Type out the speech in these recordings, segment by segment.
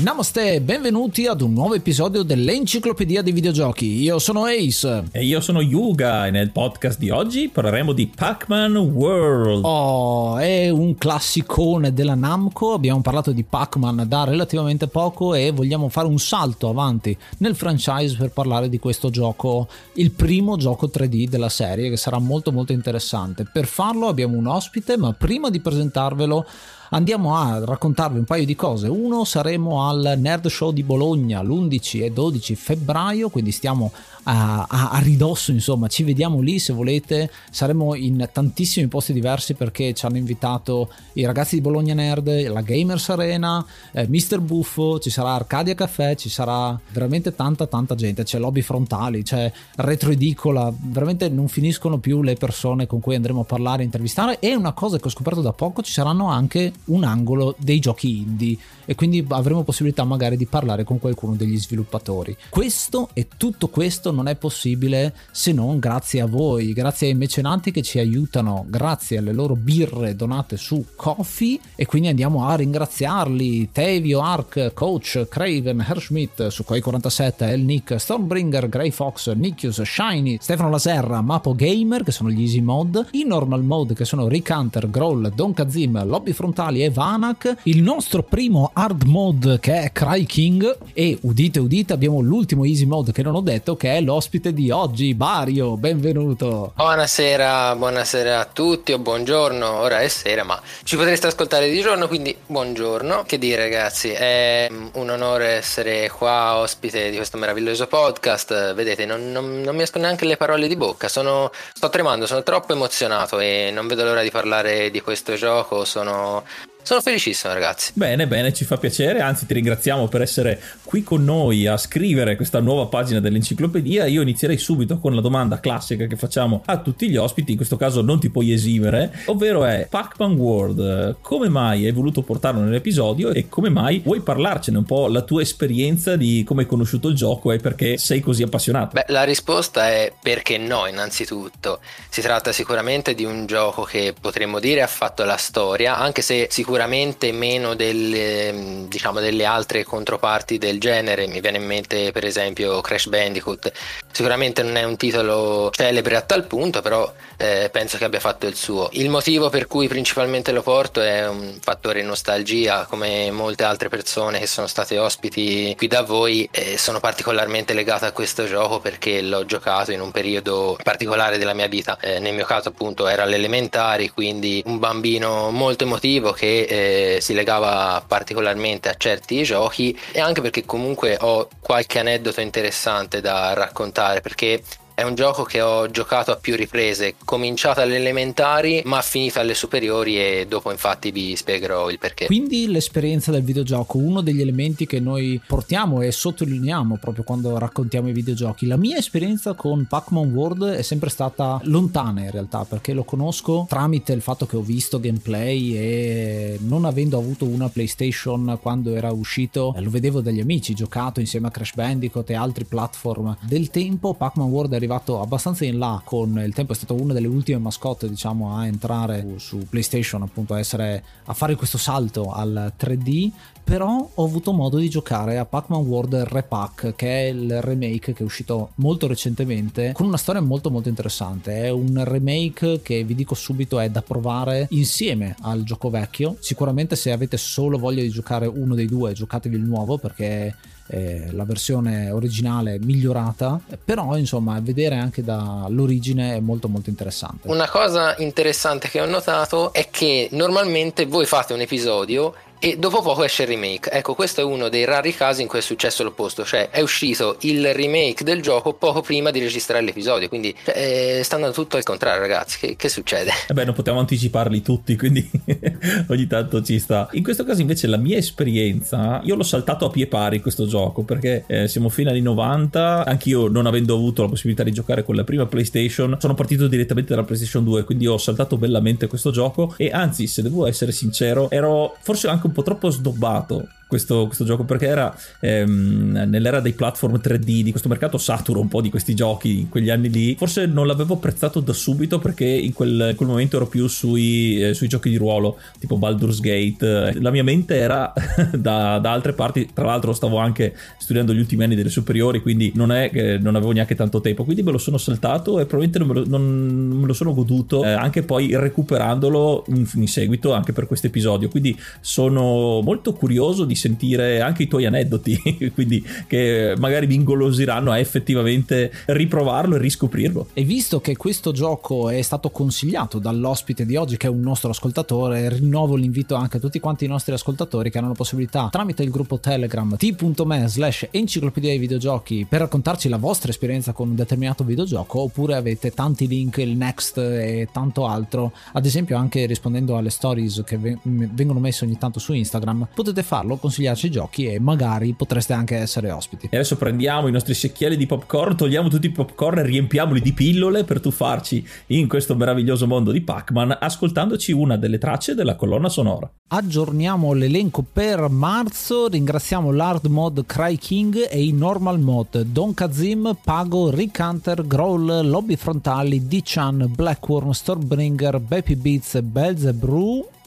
Namaste, benvenuti ad un nuovo episodio dell'Enciclopedia dei Videogiochi. Io sono Ace. E io sono Yuga e nel podcast di oggi parleremo di Pac-Man World. Oh, è un classicone della Namco. Abbiamo parlato di Pac-Man da relativamente poco e vogliamo fare un salto avanti nel franchise per parlare di questo gioco, il primo gioco 3D della serie che sarà molto molto interessante. Per farlo abbiamo un ospite, ma prima di presentarvelo andiamo a raccontarvi un paio di cose. Uno, saremo al Nerd Show di Bologna l'11 e 12 febbraio, quindi stiamo a, a, a, ridosso, insomma, ci vediamo lì se volete. Saremo in tantissimi posti diversi perché ci hanno invitato i ragazzi di Bologna Nerd, la Gamers Arena, eh, Mister Buffo, ci sarà Arcadia Caffè, ci sarà veramente tanta tanta gente, c'è lobby frontali, c'è retro edicola, veramente non finiscono più le persone con cui andremo a parlare, intervistare e una cosa che ho scoperto da poco, ci saranno anche un angolo dei giochi indie e quindi avremo possibilità magari di parlare con qualcuno degli sviluppatori. Questo e tutto questo non è possibile se non grazie a voi, grazie ai mecenati che ci aiutano, grazie alle loro birre donate su Coffee e quindi andiamo a ringraziarli Tevio, Ark, Coach, Craven, Herschmidt, su Koi 47, El Nick, Stormbringer, Grey Fox, Nickius, Shiny, Stefano Laserra, Mapo Gamer che sono gli easy mod, i normal mode che sono Rick Hunter, Groll, Don Kazim, Lobby Frontali e Vanak, il nostro primo hard mode che è Cry King e udite udite abbiamo l'ultimo easy mode che non ho detto che è l'ospite di oggi, Bario, benvenuto. Buonasera, buonasera a tutti o buongiorno, ora è sera ma ci potreste ascoltare di giorno quindi buongiorno. Che dire ragazzi, è un onore essere qua ospite di questo meraviglioso podcast, vedete non, non, non mi escono neanche le parole di bocca, sono, sto tremando, sono troppo emozionato e non vedo l'ora di parlare di questo gioco, sono sono felicissimo ragazzi. Bene, bene, ci fa piacere, anzi ti ringraziamo per essere qui con noi a scrivere questa nuova pagina dell'enciclopedia. Io inizierei subito con la domanda classica che facciamo a tutti gli ospiti, in questo caso non ti puoi esimere, ovvero è Pac-Man World, come mai hai voluto portarlo nell'episodio e come mai vuoi parlarcene un po' la tua esperienza di come hai conosciuto il gioco e perché sei così appassionato? Beh, la risposta è perché no, innanzitutto. Si tratta sicuramente di un gioco che potremmo dire ha fatto la storia, anche se sicuramente sicuramente meno delle, diciamo, delle altre controparti del genere. Mi viene in mente, per esempio, Crash Bandicoot. Sicuramente non è un titolo celebre a tal punto, però eh, penso che abbia fatto il suo. Il motivo per cui principalmente lo porto è un fattore nostalgia, come molte altre persone che sono state ospiti qui da voi. Eh, sono particolarmente legato a questo gioco perché l'ho giocato in un periodo particolare della mia vita. Eh, nel mio caso, appunto, era alle elementari, quindi un bambino molto emotivo che eh, si legava particolarmente a certi giochi e anche perché comunque ho qualche aneddoto interessante da raccontare perché È un gioco che ho giocato a più riprese, cominciato alle elementari ma finito alle superiori e dopo infatti vi spiegherò il perché. Quindi l'esperienza del videogioco, uno degli elementi che noi portiamo e sottolineiamo proprio quando raccontiamo i videogiochi. La mia esperienza con Pac-Man World è sempre stata lontana in realtà perché lo conosco tramite il fatto che ho visto gameplay e non avendo avuto una PlayStation quando era uscito lo vedevo dagli amici, giocato insieme a Crash Bandicoot e altri platform del tempo. Pac-Man World è arrivato abbastanza in là con il tempo, è stato una delle ultime mascotte diciamo a entrare su PlayStation appunto a, essere, a fare questo salto al 3D però ho avuto modo di giocare a Pac-Man World Repack che è il remake che è uscito molto recentemente con una storia molto molto interessante. È un remake che vi dico subito è da provare insieme al gioco vecchio. Sicuramente se avete solo voglia di giocare uno dei due giocatevi il nuovo perché eh, la versione originale migliorata, però insomma vedere anche dall'origine è molto molto interessante. Una cosa interessante che ho notato è che normalmente voi fate un episodio e dopo poco esce il remake. Ecco, questo è uno dei rari casi in cui è successo l'opposto, cioè è uscito il remake del gioco poco prima di registrare l'episodio, quindi cioè, eh, sta andando tutto al contrario ragazzi, che, che succede? Eh beh, non possiamo anticiparli tutti, quindi ogni tanto ci sta. In questo caso invece la mia esperienza, io l'ho saltato a pie pari questo gioco, perché eh, siamo fino anni 90, anch'io non avendo avuto la possibilità di giocare con la prima PlayStation, sono partito direttamente dalla PlayStation 2, quindi ho saltato bellamente questo gioco e anzi, se devo essere sincero, ero forse anche un po' troppo sdobbato questo, questo gioco perché era ehm, nell'era dei platform 3D di questo mercato saturo un po' di questi giochi in quegli anni lì forse non l'avevo apprezzato da subito perché in quel, in quel momento ero più sui, eh, sui, giochi di ruolo tipo Baldur's Gate. La mia mente era da, da, altre parti tra l'altro stavo anche studiando gli ultimi anni delle superiori quindi non è che non avevo neanche tanto tempo quindi me lo sono saltato e probabilmente non me lo, non, me lo sono goduto eh, anche poi recuperandolo in, in seguito anche per questo episodio. Quindi sono molto curioso di sentire anche i tuoi aneddoti, quindi che magari vi ingolosiranno a effettivamente riprovarlo e riscoprirlo. E visto che questo gioco è stato consigliato dall'ospite di oggi, che è un nostro ascoltatore, rinnovo l'invito anche a tutti quanti i nostri ascoltatori che hanno la possibilità tramite il gruppo Telegram t.me slash enciclopedia dei videogiochi per raccontarci la vostra esperienza con un determinato videogioco oppure avete tanti link, il next e tanto altro, ad esempio anche rispondendo alle stories che vengono messe ogni tanto su Instagram, potete farlo con consigliarci i giochi e magari potreste anche essere ospiti. E adesso prendiamo i nostri secchielli di popcorn, togliamo tutti i popcorn e riempiamoli di pillole per tuffarci in questo meraviglioso mondo di Pac-Man ascoltandoci una delle tracce della colonna sonora. Aggiorniamo l'elenco per marzo, ringraziamo l'hard mod Cry King e i normal mod Don Kazim, Pago, Rick Hunter, Growl, Lobby Frontali, D-Chan, Blackworm, Stormbringer, Baby Beats, Belzebrew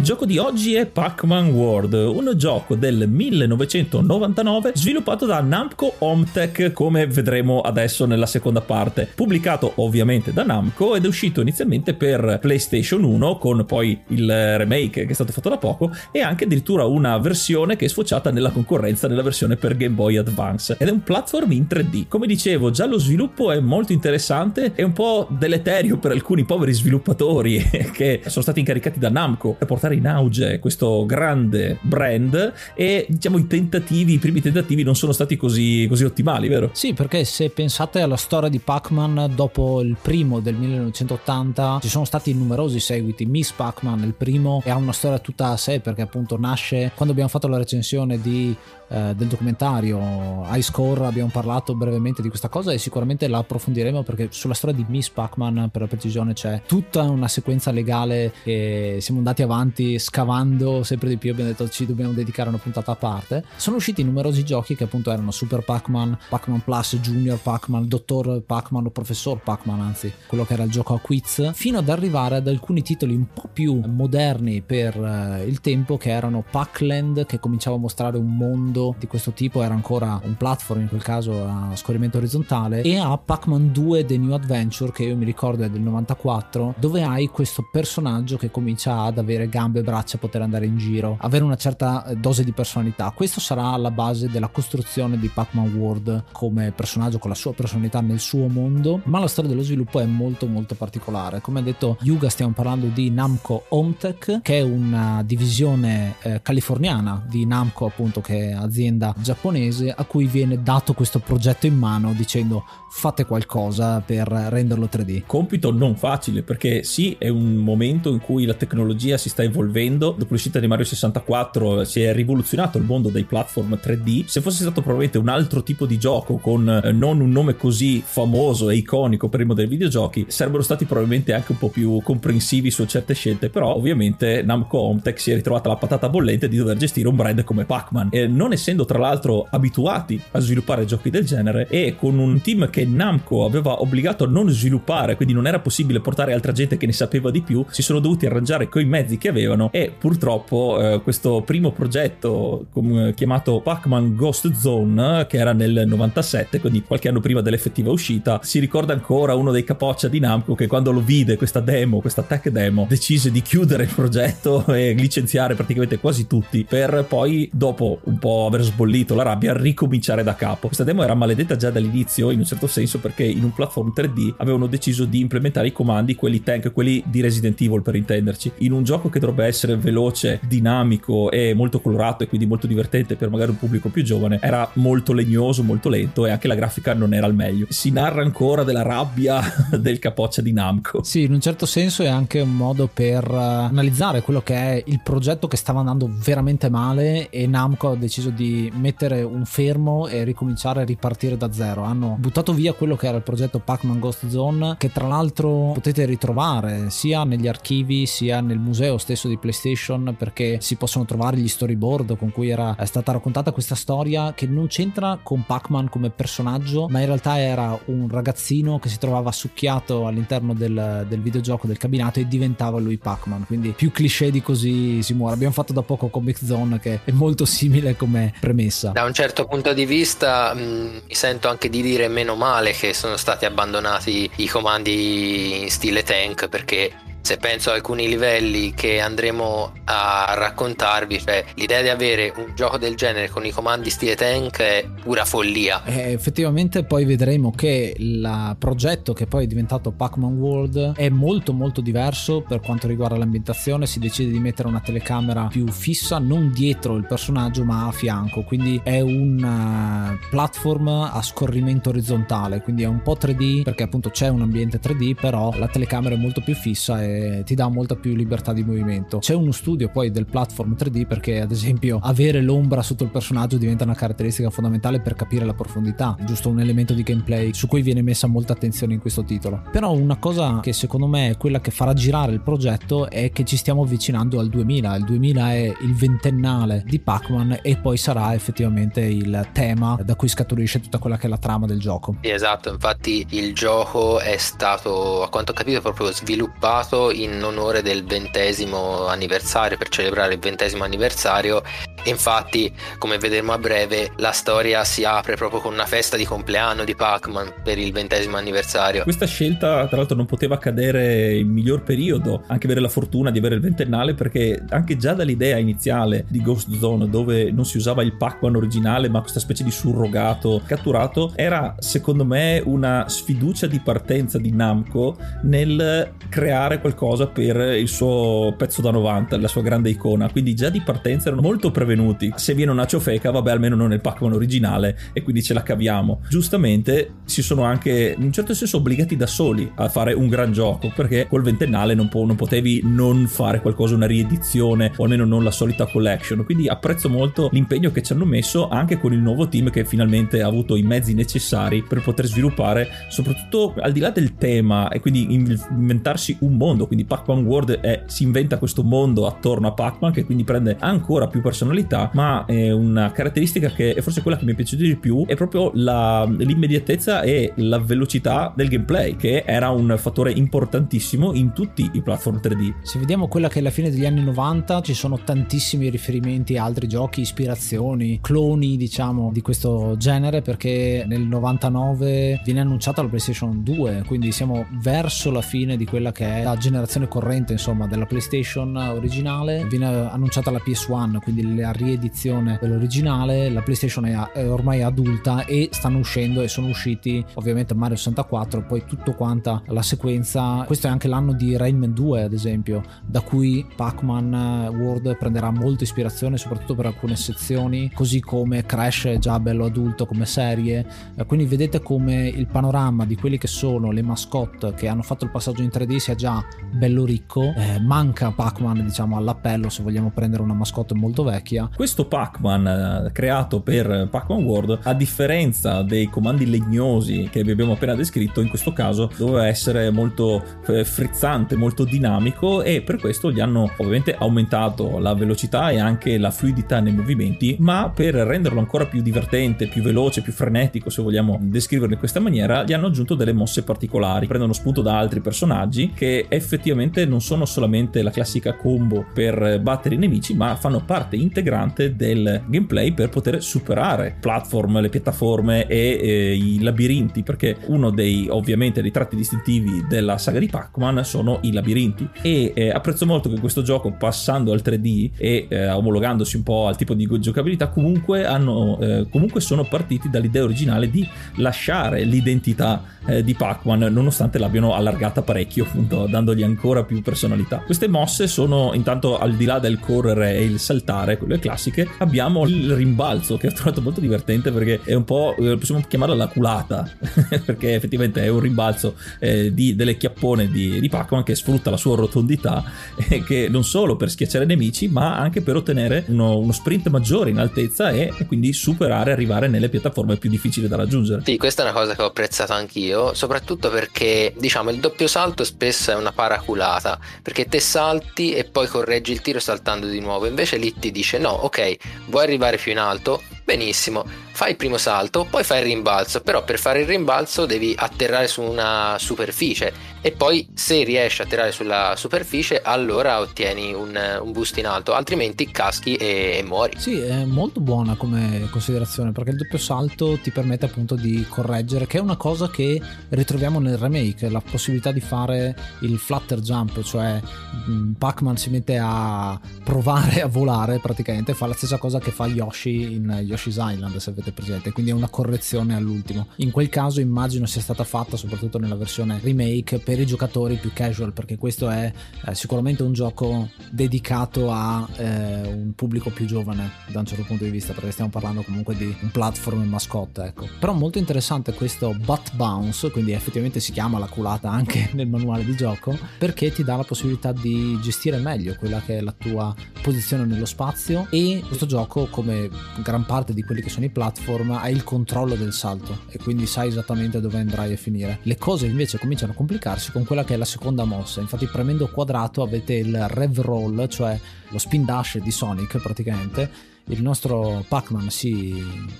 Il gioco di oggi è Pac-Man World, un gioco del 1999 sviluppato da Namco Homtech, come vedremo adesso nella seconda parte. Pubblicato ovviamente da Namco ed è uscito inizialmente per PlayStation 1 con poi il remake che è stato fatto da poco e anche addirittura una versione che è sfociata nella concorrenza nella versione per Game Boy Advance. Ed è un platform in 3D. Come dicevo, già lo sviluppo è molto interessante e un po' deleterio per alcuni poveri sviluppatori che sono stati incaricati da Namco per portare portare in auge questo grande brand e diciamo i tentativi, i primi tentativi non sono stati così, così ottimali, vero? Sì, perché se pensate alla storia di Pac-Man dopo il primo del 1980 ci sono stati numerosi seguiti, Miss Pac-Man il primo e ha una storia tutta a sé perché appunto nasce quando abbiamo fatto la recensione di eh, del documentario Ice Core abbiamo parlato brevemente di questa cosa e sicuramente la approfondiremo perché sulla storia di Miss Pac-Man per la precisione c'è tutta una sequenza legale che siamo andati avanti scavando sempre di più abbiamo detto ci dobbiamo dedicare una puntata a parte. Sono usciti numerosi giochi che appunto erano Super Pac-Man, Pac-Man Plus, Junior Pac-Man, Dottor Pac-Man o Professor Pac-Man, anzi quello che era il gioco a quiz, fino ad arrivare ad alcuni titoli un po' più moderni per uh, il tempo che erano Pac-Land che cominciava a mostrare un mondo di questo tipo, era ancora un platform in quel caso a scorrimento orizzontale e a Pac-Man 2 The New Adventure che io mi ricordo è del 94 dove hai questo personaggio che comincia ad avere gambe e braccia, poter andare in giro, avere una certa eh, dose di personalità. Questo sarà la base della costruzione di Pac-Man World come personaggio con la sua personalità nel suo mondo, ma la storia dello sviluppo è molto molto particolare. Come ha detto Yuga stiamo parlando di Namco Hometech che è una divisione eh, californiana di Namco appunto che è azienda giapponese a cui viene dato questo progetto in mano dicendo fate qualcosa per renderlo 3D. Compito non facile perché sì è un momento in cui la tecnologia si sta evolvendo, dopo l'uscita di Mario 64 si è rivoluzionato il mondo dei platform 3D, se fosse stato probabilmente un altro tipo di gioco con eh, non un nome così famoso e iconico per il mondo dei videogiochi, sarebbero stati probabilmente anche un po' più comprensivi su certe scelte, però ovviamente Namco Hometech si è ritrovata la patata bollente di dover gestire un brand come Pac-Man. E non essendo tra l'altro abituati a sviluppare giochi del genere e con un team che Namco aveva obbligato a non sviluppare, quindi non era possibile portare altra gente che ne sapeva di più, si sono dovuti arrangiare coi mezzi che avevano e purtroppo eh, questo primo progetto com- chiamato Pac-Man Ghost Zone che era nel 97, quindi qualche anno prima dell'effettiva uscita, si ricorda ancora uno dei capoccia di Namco che quando lo vide questa demo, questa tech demo, decise di chiudere il progetto e licenziare praticamente quasi tutti per poi dopo un po' aver sbollito la rabbia ricominciare da capo. Questa demo era maledetta già dall'inizio in un certo senso perché in un platform 3D avevano deciso di implementare i comandi, quelli tank, quelli di Resident Evil per intenderci, in un gioco che dovrebbe essere veloce, dinamico e molto colorato e quindi molto divertente per magari un pubblico più giovane, era molto legnoso, molto lento e anche la grafica non era al meglio. Si narra ancora della rabbia del capoccia di Namco. Sì, in un certo senso è anche un modo per eh, analizzare quello che è il progetto che stava andando veramente male e Namco ha deciso di mettere un fermo e ricominciare a ripartire da zero. Hanno buttato via quello che era il progetto Pac-Man Ghost Zone che tra l'altro potete ritrovare sia negli archivi sia nel museo stesso di PlayStation perché si possono trovare gli storyboard con cui era stata raccontata questa storia che non c'entra con Pac-Man come personaggio ma in realtà era un ragazzino che si trovava succhiato all'interno del, del videogioco del cabinato e diventava lui Pac-Man quindi più cliché di così si muore abbiamo fatto da poco Comic Zone che è molto simile come premessa. Da un certo punto di vista mh, mm, mi sento anche di dire meno male che sono stati abbandonati i comandi in stile tank perché se penso a alcuni livelli che andremo a raccontarvi, cioè l'idea di avere un gioco del genere con i comandi stile tank è pura follia. Eh, effettivamente poi vedremo che il progetto che poi è diventato Pac-Man World è molto molto diverso per quanto riguarda l'ambientazione, si decide di mettere una telecamera più fissa non dietro il personaggio ma a fianco, quindi è un uh, platform a scorrimento orizzontale, quindi è un po' 3D perché appunto c'è un ambiente 3D, però la telecamera è molto più fissa e ti dà molta più libertà di movimento. C'è uno studio poi del platform 3D perché ad esempio avere l'ombra sotto il personaggio diventa una caratteristica fondamentale per capire la profondità, giusto un elemento di gameplay su cui viene messa molta attenzione in questo titolo. Però una cosa che secondo me è quella che farà girare il progetto è che ci stiamo avvicinando al 2000, il 2000 è il ventennale di Pac-Man e poi sarà effettivamente il tema da cui scaturisce tutta quella che è la trama del gioco. Esatto, infatti il gioco è stato a quanto ho capito proprio sviluppato in onore del ventesimo anniversario, per celebrare il ventesimo anniversario. Infatti, come vedremo a breve, la storia si apre proprio con una festa di compleanno di Pac-Man per il ventesimo anniversario. Questa scelta, tra l'altro, non poteva accadere in miglior periodo, anche avere la fortuna di avere il ventennale, perché anche già dall'idea iniziale di Ghost Zone, dove non si usava il Pac-Man originale, ma questa specie di surrogato catturato, era secondo me una sfiducia di partenza di Namco nel creare qualcosa per il suo pezzo da 90, la sua grande icona. Quindi già di partenza erano molto prevedibili prevenuti. Se viene una ciofeca, vabbè, almeno non è il Pac-Man originale e quindi ce la caviamo. Giustamente si sono anche in un certo senso obbligati da soli a fare un gran gioco perché col ventennale non, po- non potevi non fare qualcosa, una riedizione o almeno non la solita collection. Quindi apprezzo molto l'impegno che ci hanno messo anche con il nuovo team che finalmente ha avuto i mezzi necessari per poter sviluppare, soprattutto al di là del tema e quindi inventarsi un mondo. Quindi Pac-Man World è, si inventa questo mondo attorno a Pac-Man che quindi prende ancora più personalità, ma è una caratteristica che è forse quella che mi è piaciuta di più è proprio la, l'immediatezza e la velocità del gameplay, che era un fattore importantissimo in tutti i platform 3D. Se vediamo quella che è la fine degli anni 90, ci sono tantissimi riferimenti a altri giochi, ispirazioni, cloni, diciamo, di questo genere, perché nel 99 viene annunciata la PlayStation 2, quindi siamo verso la fine di quella che è la generazione corrente, insomma, della PlayStation originale. Viene annunciata la PS1, quindi la riedizione dell'originale. La PlayStation è, è ormai adulta e stanno uscendo e sono usciti ovviamente Mario 64, poi tutto quanta la sequenza. Questo è anche l'anno di Rayman 2, ad esempio, da cui Pac-Man World prenderà molta ispirazione, soprattutto per alcune sezioni, così come Crash è già bello adulto come serie. Eh, quindi vedete come il panorama di quelli che sono le mascotte che hanno fatto il passaggio in 3D sia già bello ricco. Eh, manca Pac-Man, diciamo, all'appello se vogliamo prendere una mascotte molto vecchia. Questo Pac-Man eh, creato per Pac-Man World, a differenza dei comandi legnosi che vi abbiamo appena descritto, in questo caso doveva essere molto eh, frizzante, molto dinamico e per questo gli hanno ovviamente aumentato la velocità e anche la fluidità nei movimenti, ma per renderlo ancora più divertente, più veloce, più frenetico, se vogliamo descriverlo in questa maniera, gli hanno aggiunto delle mosse particolari, prendono spunto da altri personaggi che effettivamente non sono solamente la classica combo per battere i nemici, ma fanno parte integrante del gameplay per poter superare platform, le piattaforme e eh, i labirinti, perché uno dei ovviamente dei tratti distintivi della saga di Pac-Man sono i labirinti. E eh, apprezzo molto che questo gioco passando al 3D e eh, omologandosi un po' al tipo di giocabilità comunque hanno eh, comunque sono partiti dall'idea originale di lasciare l'identità eh, di Pac-Man nonostante l'abbiano allargata parecchio appunto dandogli ancora più personalità. Queste mosse sono intanto al di là del correre e il saltare quelle classiche abbiamo il rimbalzo che ho trovato molto divertente perché è un po' eh, possiamo chiamarla la culata perché effettivamente è un rimbalzo eh, di, delle chiappone di, di Pac-Man che sfrutta la sua rotondità e che non solo per schiacciare nemici ma anche per ottenere uno, uno sprint maggiore in altezza e, e quindi superare arrivare nelle piattaforme più difficili da raggiungere. Sì questa è una cosa che ho apprezzato anch'io soprattutto perché diciamo il doppio salto spesso è una paraculata perché te salti e poi correggi il tiro saltando di nuovo invece lì ti dice no ok vuoi arrivare più in alto? Benissimo fai il primo salto, poi fai il rimbalzo, però per fare il rimbalzo devi atterrare su una superficie e poi se riesci a atterrare sulla superficie allora ottieni un, un boost in alto, altrimenti caschi e, e, muori. Sì, è molto buona come considerazione perché il doppio salto ti permette appunto di correggere, che è una cosa che ritroviamo nel remake, la possibilità di fare il flutter jump, cioè mm, Pac-Man si mette a provare a volare praticamente, fa la stessa cosa che fa Yoshi in Yoshi's Island se avete presente, quindi è una correzione all'ultimo. In quel caso immagino sia stata fatta soprattutto nella versione remake per i giocatori più casual, perché questo è eh, sicuramente un gioco dedicato a eh, un pubblico più giovane da un certo punto di vista, perché stiamo parlando comunque di un platform mascotte, ecco. Però molto interessante questo butt bounce, quindi effettivamente si chiama la culata anche nel manuale di gioco, perché ti dà la possibilità di gestire meglio quella che è la tua posizione nello spazio e questo gioco come gran parte di quelli che sono i platform platform hai il controllo del salto e quindi sai esattamente dove andrai a finire. Le cose invece cominciano a complicarsi con quella che è la seconda mossa. Infatti premendo quadrato avete il rev roll, cioè lo spin dash di Sonic praticamente il nostro Pac-Man si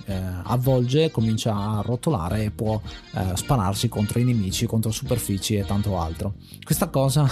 eh, avvolge, comincia a rotolare e può eh, spararsi contro i nemici, contro superfici e tanto altro. Questa cosa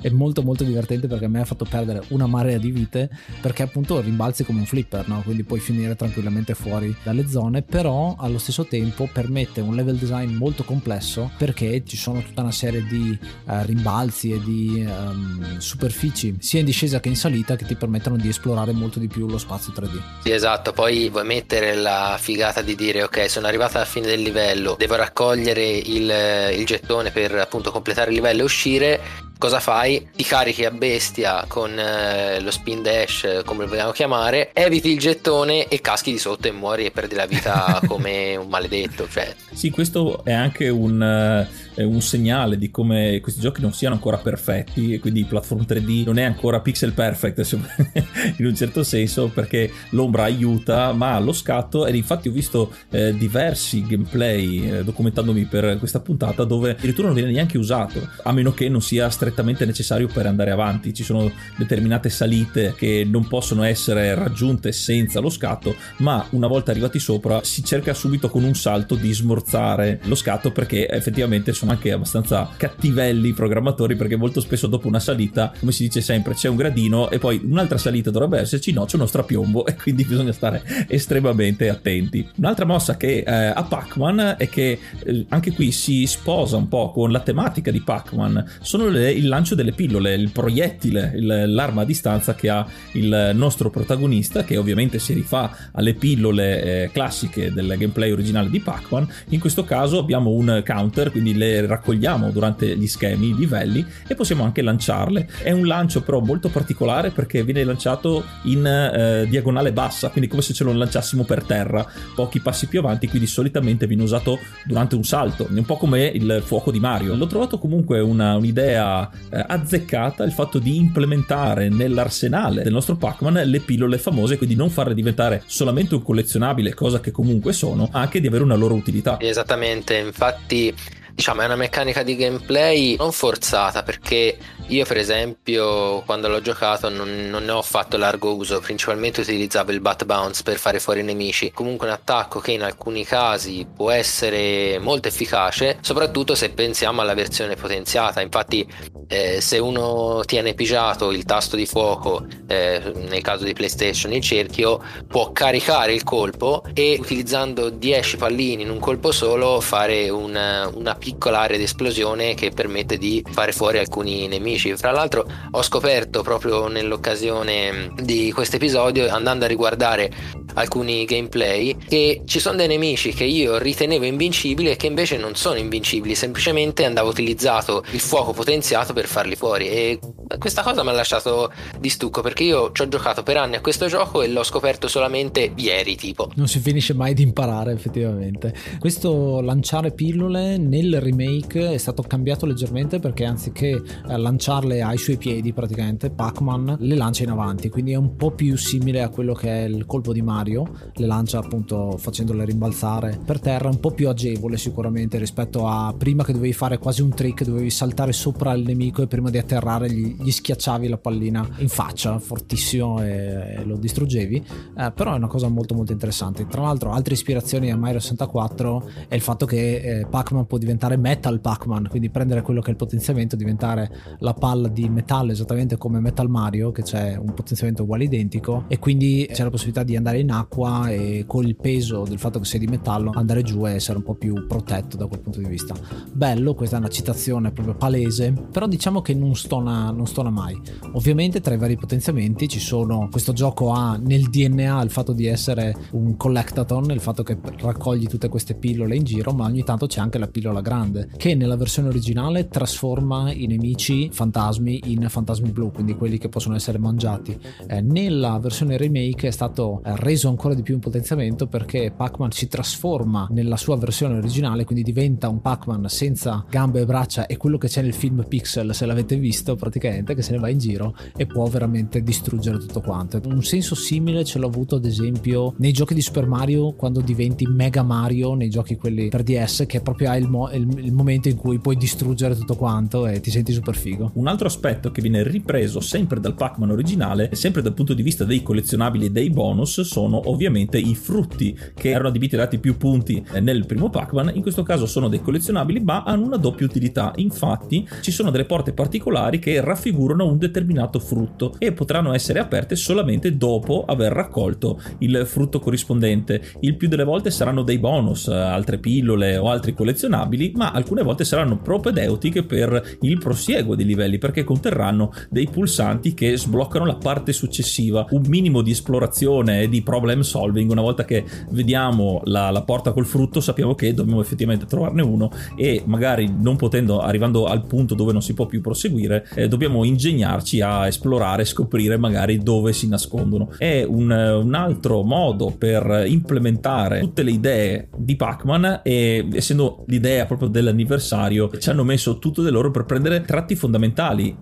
è molto molto divertente perché a me ha fatto perdere una marea di vite perché appunto rimbalzi come un flipper, no? quindi puoi finire tranquillamente fuori dalle zone, però allo stesso tempo permette un level design molto complesso perché ci sono tutta una serie di eh, rimbalzi e di um, superfici sia in discesa che in salita che ti permettono di esplorare molto di più lo spazio 3D. Sì, esatto, poi vuoi mettere la figata di dire ok, sono arrivata alla fine del livello, devo raccogliere il, il gettone per appunto completare il livello e uscire cosa fai? Ti carichi a bestia con eh, lo spin dash, come lo vogliamo chiamare, eviti il gettone e caschi di sotto e muori e perdi la vita come un maledetto. Cioè. Sì, questo è anche un... Uh un segnale di come questi giochi non siano ancora perfetti e quindi platform 3D non è ancora pixel perfect in un certo senso perché l'ombra aiuta ma lo scatto ed infatti ho visto eh, diversi gameplay eh, documentandomi per questa puntata dove addirittura non viene neanche usato a meno che non sia strettamente necessario per andare avanti. Ci sono determinate salite che non possono essere raggiunte senza lo scatto ma una volta arrivati sopra si cerca subito con un salto di smorzare lo scatto perché effettivamente sono anche abbastanza cattivelli i programmatori perché molto spesso dopo una salita, come si dice sempre, c'è un gradino e poi un'altra salita dovrebbe esserci, no, c'è uno strapiombo e quindi bisogna stare estremamente attenti. Un'altra mossa che eh, ha Pac-Man è che eh, anche qui si sposa un po' con la tematica di Pac-Man, sono le, il lancio delle pillole, il proiettile, il, l'arma a distanza che ha il nostro protagonista che ovviamente si rifà alle pillole eh, classiche del gameplay originale di Pac-Man. In questo caso abbiamo un counter, quindi le raccogliamo durante gli schemi, i livelli e possiamo anche lanciarle. È un lancio però molto particolare perché viene lanciato in eh, diagonale bassa, quindi come se ce lo lanciassimo per terra, pochi passi più avanti, quindi solitamente viene usato durante un salto, un po' come il fuoco di Mario. L'ho trovato comunque una, un'idea eh, azzeccata il fatto di implementare nell'arsenale del nostro Pac-Man le pillole famose, quindi non farle diventare solamente un collezionabile, cosa che comunque sono, ma anche di avere una loro utilità. Esattamente, infatti diciamo è una meccanica di gameplay non forzata perché io per esempio quando l'ho giocato non, non, ne ho fatto largo uso, principalmente utilizzavo il bat bounce per fare fuori i nemici, comunque un attacco che in alcuni casi può essere molto efficace, soprattutto se pensiamo alla versione potenziata, infatti eh, se uno tiene pigiato il tasto di fuoco, eh, nel caso di PlayStation il cerchio, può caricare il colpo e utilizzando 10 pallini in un colpo solo fare una, una piccola area di esplosione che permette di fare fuori alcuni nemici amici. Fra l'altro ho scoperto proprio nell'occasione di questo episodio, andando a riguardare alcuni gameplay, che ci sono dei nemici che io ritenevo invincibili e che invece non sono invincibili, semplicemente andavo utilizzato il fuoco potenziato per farli fuori e questa cosa mi ha lasciato di stucco perché io ci ho giocato per anni a questo gioco e l'ho scoperto solamente ieri tipo. Non si finisce mai di imparare effettivamente. Questo lanciare pillole nel remake è stato cambiato leggermente perché anziché eh, lanciare lanciarle ai suoi piedi praticamente Pac-Man le lancia in avanti quindi è un po' più simile a quello che è il colpo di Mario le lancia appunto facendole rimbalzare per terra un po' più agevole sicuramente rispetto a prima che dovevi fare quasi un trick dovevi saltare sopra il nemico e prima di atterrare gli, gli schiacciavi la pallina in faccia fortissimo e, e lo distruggevi. Eh, però è una cosa molto molto interessante. Tra l'altro altre ispirazioni a Mario 64 è il fatto che eh, Pac-Man può diventare Metal Pac-Man quindi prendere quello che è il potenziamento diventare la palla di metallo esattamente come Metal Mario che c'è un potenziamento uguale identico e quindi c'è la possibilità di andare in acqua e con il peso del fatto che sei di metallo andare giù e essere un po' più protetto da quel punto di vista. Bello questa è una citazione proprio palese però diciamo che non stona, non stona mai. Ovviamente tra i vari potenziamenti ci sono questo gioco ha nel DNA il fatto di essere un collectathon il fatto che raccogli tutte queste pillole in giro ma ogni tanto c'è anche la pillola grande che nella versione originale trasforma i nemici fantasmi in fantasmi blu, quindi quelli che possono essere mangiati. Eh, nella versione remake è stato eh, reso ancora di più un potenziamento perché Pac-Man si trasforma nella sua versione originale, quindi diventa un Pac-Man senza gambe e braccia e quello che c'è nel film Pixel, se l'avete visto praticamente, che se ne va in giro e può veramente distruggere tutto quanto. Un senso simile ce l'ho avuto ad esempio nei giochi di Super Mario quando diventi Mega Mario, nei giochi quelli per DS, che proprio hai il, mo- il, il momento in cui puoi distruggere tutto quanto e ti senti super figo. Un altro aspetto che viene ripreso sempre dal Pac-Man originale, sempre dal punto di vista dei collezionabili e dei bonus, sono ovviamente i frutti che erano adibiti a dati più punti nel primo Pac-Man. In questo caso sono dei collezionabili, ma hanno una doppia utilità. Infatti, ci sono delle porte particolari che raffigurano un determinato frutto e potranno essere aperte solamente dopo aver raccolto il frutto corrispondente. Il più delle volte saranno dei bonus, altre pillole o altri collezionabili, ma alcune volte saranno propedeutiche per il prosieguo di livelli livelli perché conterranno dei pulsanti che sbloccano la parte successiva, un minimo di esplorazione e di problem solving. Una volta che vediamo la, la porta col frutto, sappiamo che dobbiamo effettivamente trovarne uno e magari non potendo, arrivando al punto dove non si può più proseguire, eh, dobbiamo ingegnarci a esplorare, scoprire magari dove si nascondono. È un, un altro modo per implementare tutte le idee di Pac-Man e essendo l'idea proprio dell'anniversario ci hanno messo tutto del loro per prendere tratti fondamentali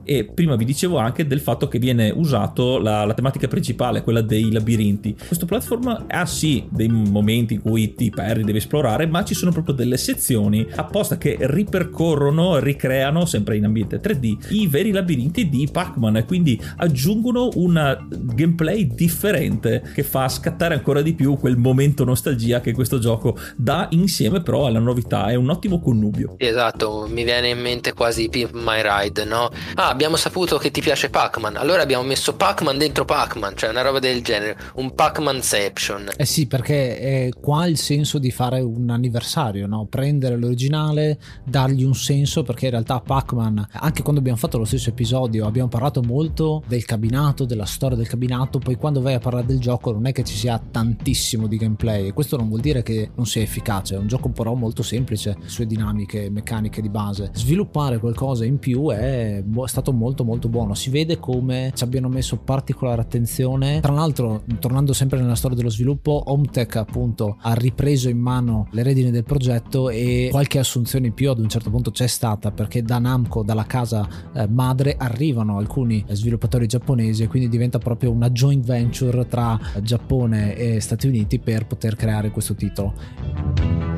e prima vi dicevo anche del fatto che viene usato la, la tematica principale, quella dei labirinti. Questo platform ha sì dei momenti in cui ti perdi, devi esplorare, ma ci sono proprio delle sezioni apposta che ripercorrono, ricreano sempre in ambiente 3D i veri labirinti di Pac-Man e quindi aggiungono un gameplay differente che fa scattare ancora di più quel momento nostalgia che questo gioco dà insieme però alla novità, è un ottimo connubio. Esatto, mi viene in mente quasi Pimp My Ride, no? Ah, abbiamo saputo che ti piace Pac-Man, allora abbiamo messo Pac-Man dentro Pac-Man, cioè una roba del genere, un Pac-Manception. Eh sì, perché è qua il senso di fare un anniversario, no? Prendere l'originale, dargli un senso, perché in realtà Pac-Man, anche quando abbiamo fatto lo stesso episodio, abbiamo parlato molto del cabinato, della storia del cabinato, poi quando vai a parlare del gioco non è che ci sia tantissimo di gameplay e questo non vuol dire che non sia efficace, è un gioco però molto semplice, le sue dinamiche meccaniche di base. Sviluppare qualcosa in più è stato molto molto buono, si vede come ci abbiano messo particolare attenzione. Tra l'altro, tornando sempre nella storia dello sviluppo, Hometech appunto ha ripreso in mano le redini del progetto e qualche assunzione in più ad un certo punto c'è stata perché da Namco, dalla casa eh, madre, arrivano alcuni sviluppatori giapponesi e quindi diventa proprio una joint venture tra Giappone e Stati Uniti per poter creare questo titolo.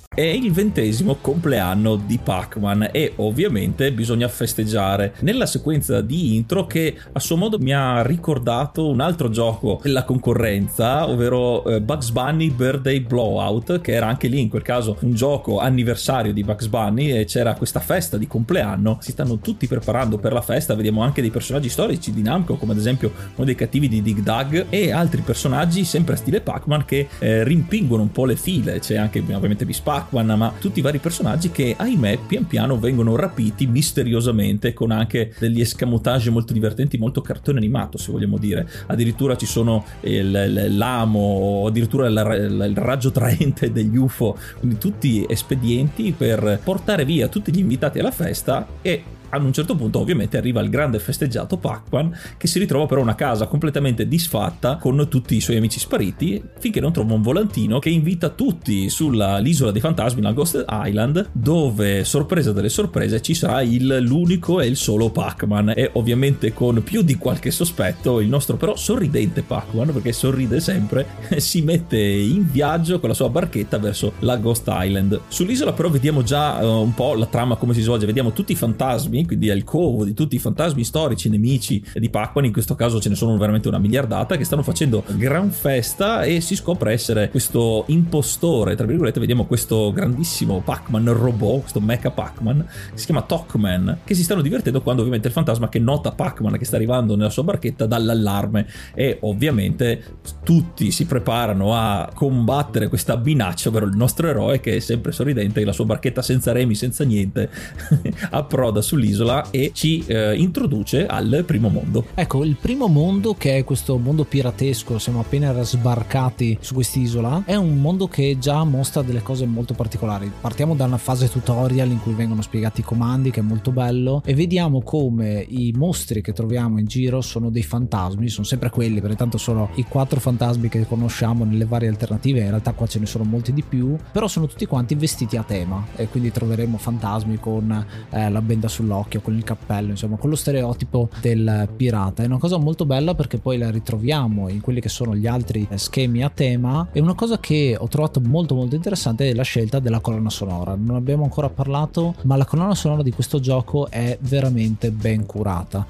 È il ventesimo compleanno di Pac-Man e ovviamente bisogna festeggiare nella sequenza di intro che a suo modo mi ha ricordato un altro gioco della concorrenza, ovvero eh, Bugs Bunny Birthday Blowout, che era anche lì in quel caso un gioco anniversario di Bugs Bunny e c'era questa festa di compleanno. Si stanno tutti preparando per la festa, vediamo anche dei personaggi storici di Namco, come ad esempio uno dei cattivi di Dig Dug e altri personaggi sempre a stile Pac-Man che eh, rimpinguono un po' le file. C'è anche ovviamente Bispa Pac-Man, ma tutti i vari personaggi che, ahimè, pian piano vengono rapiti misteriosamente con anche degli escamotage molto divertenti, molto cartone animato, se vogliamo dire. Addirittura ci sono il, l'amo, addirittura il, il raggio traente degli UFO, quindi tutti espedienti per portare via tutti gli invitati alla festa e ad un certo punto ovviamente arriva il grande festeggiato Pac-Man che si ritrova però una casa completamente disfatta con tutti i suoi amici spariti finché non trova un volantino che invita tutti sull'isola dei fantasmi, la Ghost Island, dove sorpresa delle sorprese ci sarà il, l'unico e il solo Pac-Man e ovviamente con più di qualche sospetto il nostro però sorridente Pac-Man perché sorride sempre si mette in viaggio con la sua barchetta verso la Ghost Island. Sull'isola però vediamo già uh, un po' la trama come si svolge, vediamo tutti i fantasmi quindi è il covo di tutti i fantasmi storici nemici di Pac-Man, in questo caso ce ne sono veramente una miliardata, che stanno facendo gran festa e si scopre essere questo impostore, tra virgolette, vediamo questo grandissimo Pac-Man robot, questo mecha Pac-Man, che si chiama Talkman, che si stanno divertendo quando ovviamente il fantasma che nota Pac-Man che sta arrivando nella sua barchetta dà l'allarme e ovviamente tutti si preparano a combattere questa minaccia, ovvero il nostro eroe che è sempre sorridente, la sua barchetta senza remi, senza niente, approda sull'isola quest'isola e ci eh, introduce al primo mondo. Ecco, il primo mondo che è questo mondo piratesco, siamo appena sbarcati su quest'isola, è un mondo che già mostra delle cose molto particolari. Partiamo da una fase tutorial in cui vengono spiegati i comandi, che è molto bello, e vediamo come i mostri che troviamo in giro sono dei fantasmi, sono sempre quelli, perché tanto sono i quattro fantasmi che conosciamo nelle varie alternative, in realtà qua ce ne sono molti di più, però sono tutti quanti vestiti a tema e quindi troveremo fantasmi con eh, la benda sull'occhio, con il cappello, insomma, con lo stereotipo del pirata. È una cosa molto bella perché poi la ritroviamo in quelli che sono gli altri schemi a tema e una cosa che ho trovato molto molto interessante è la scelta della colonna sonora. Non abbiamo ancora parlato, ma la colonna sonora di questo gioco è veramente ben curata.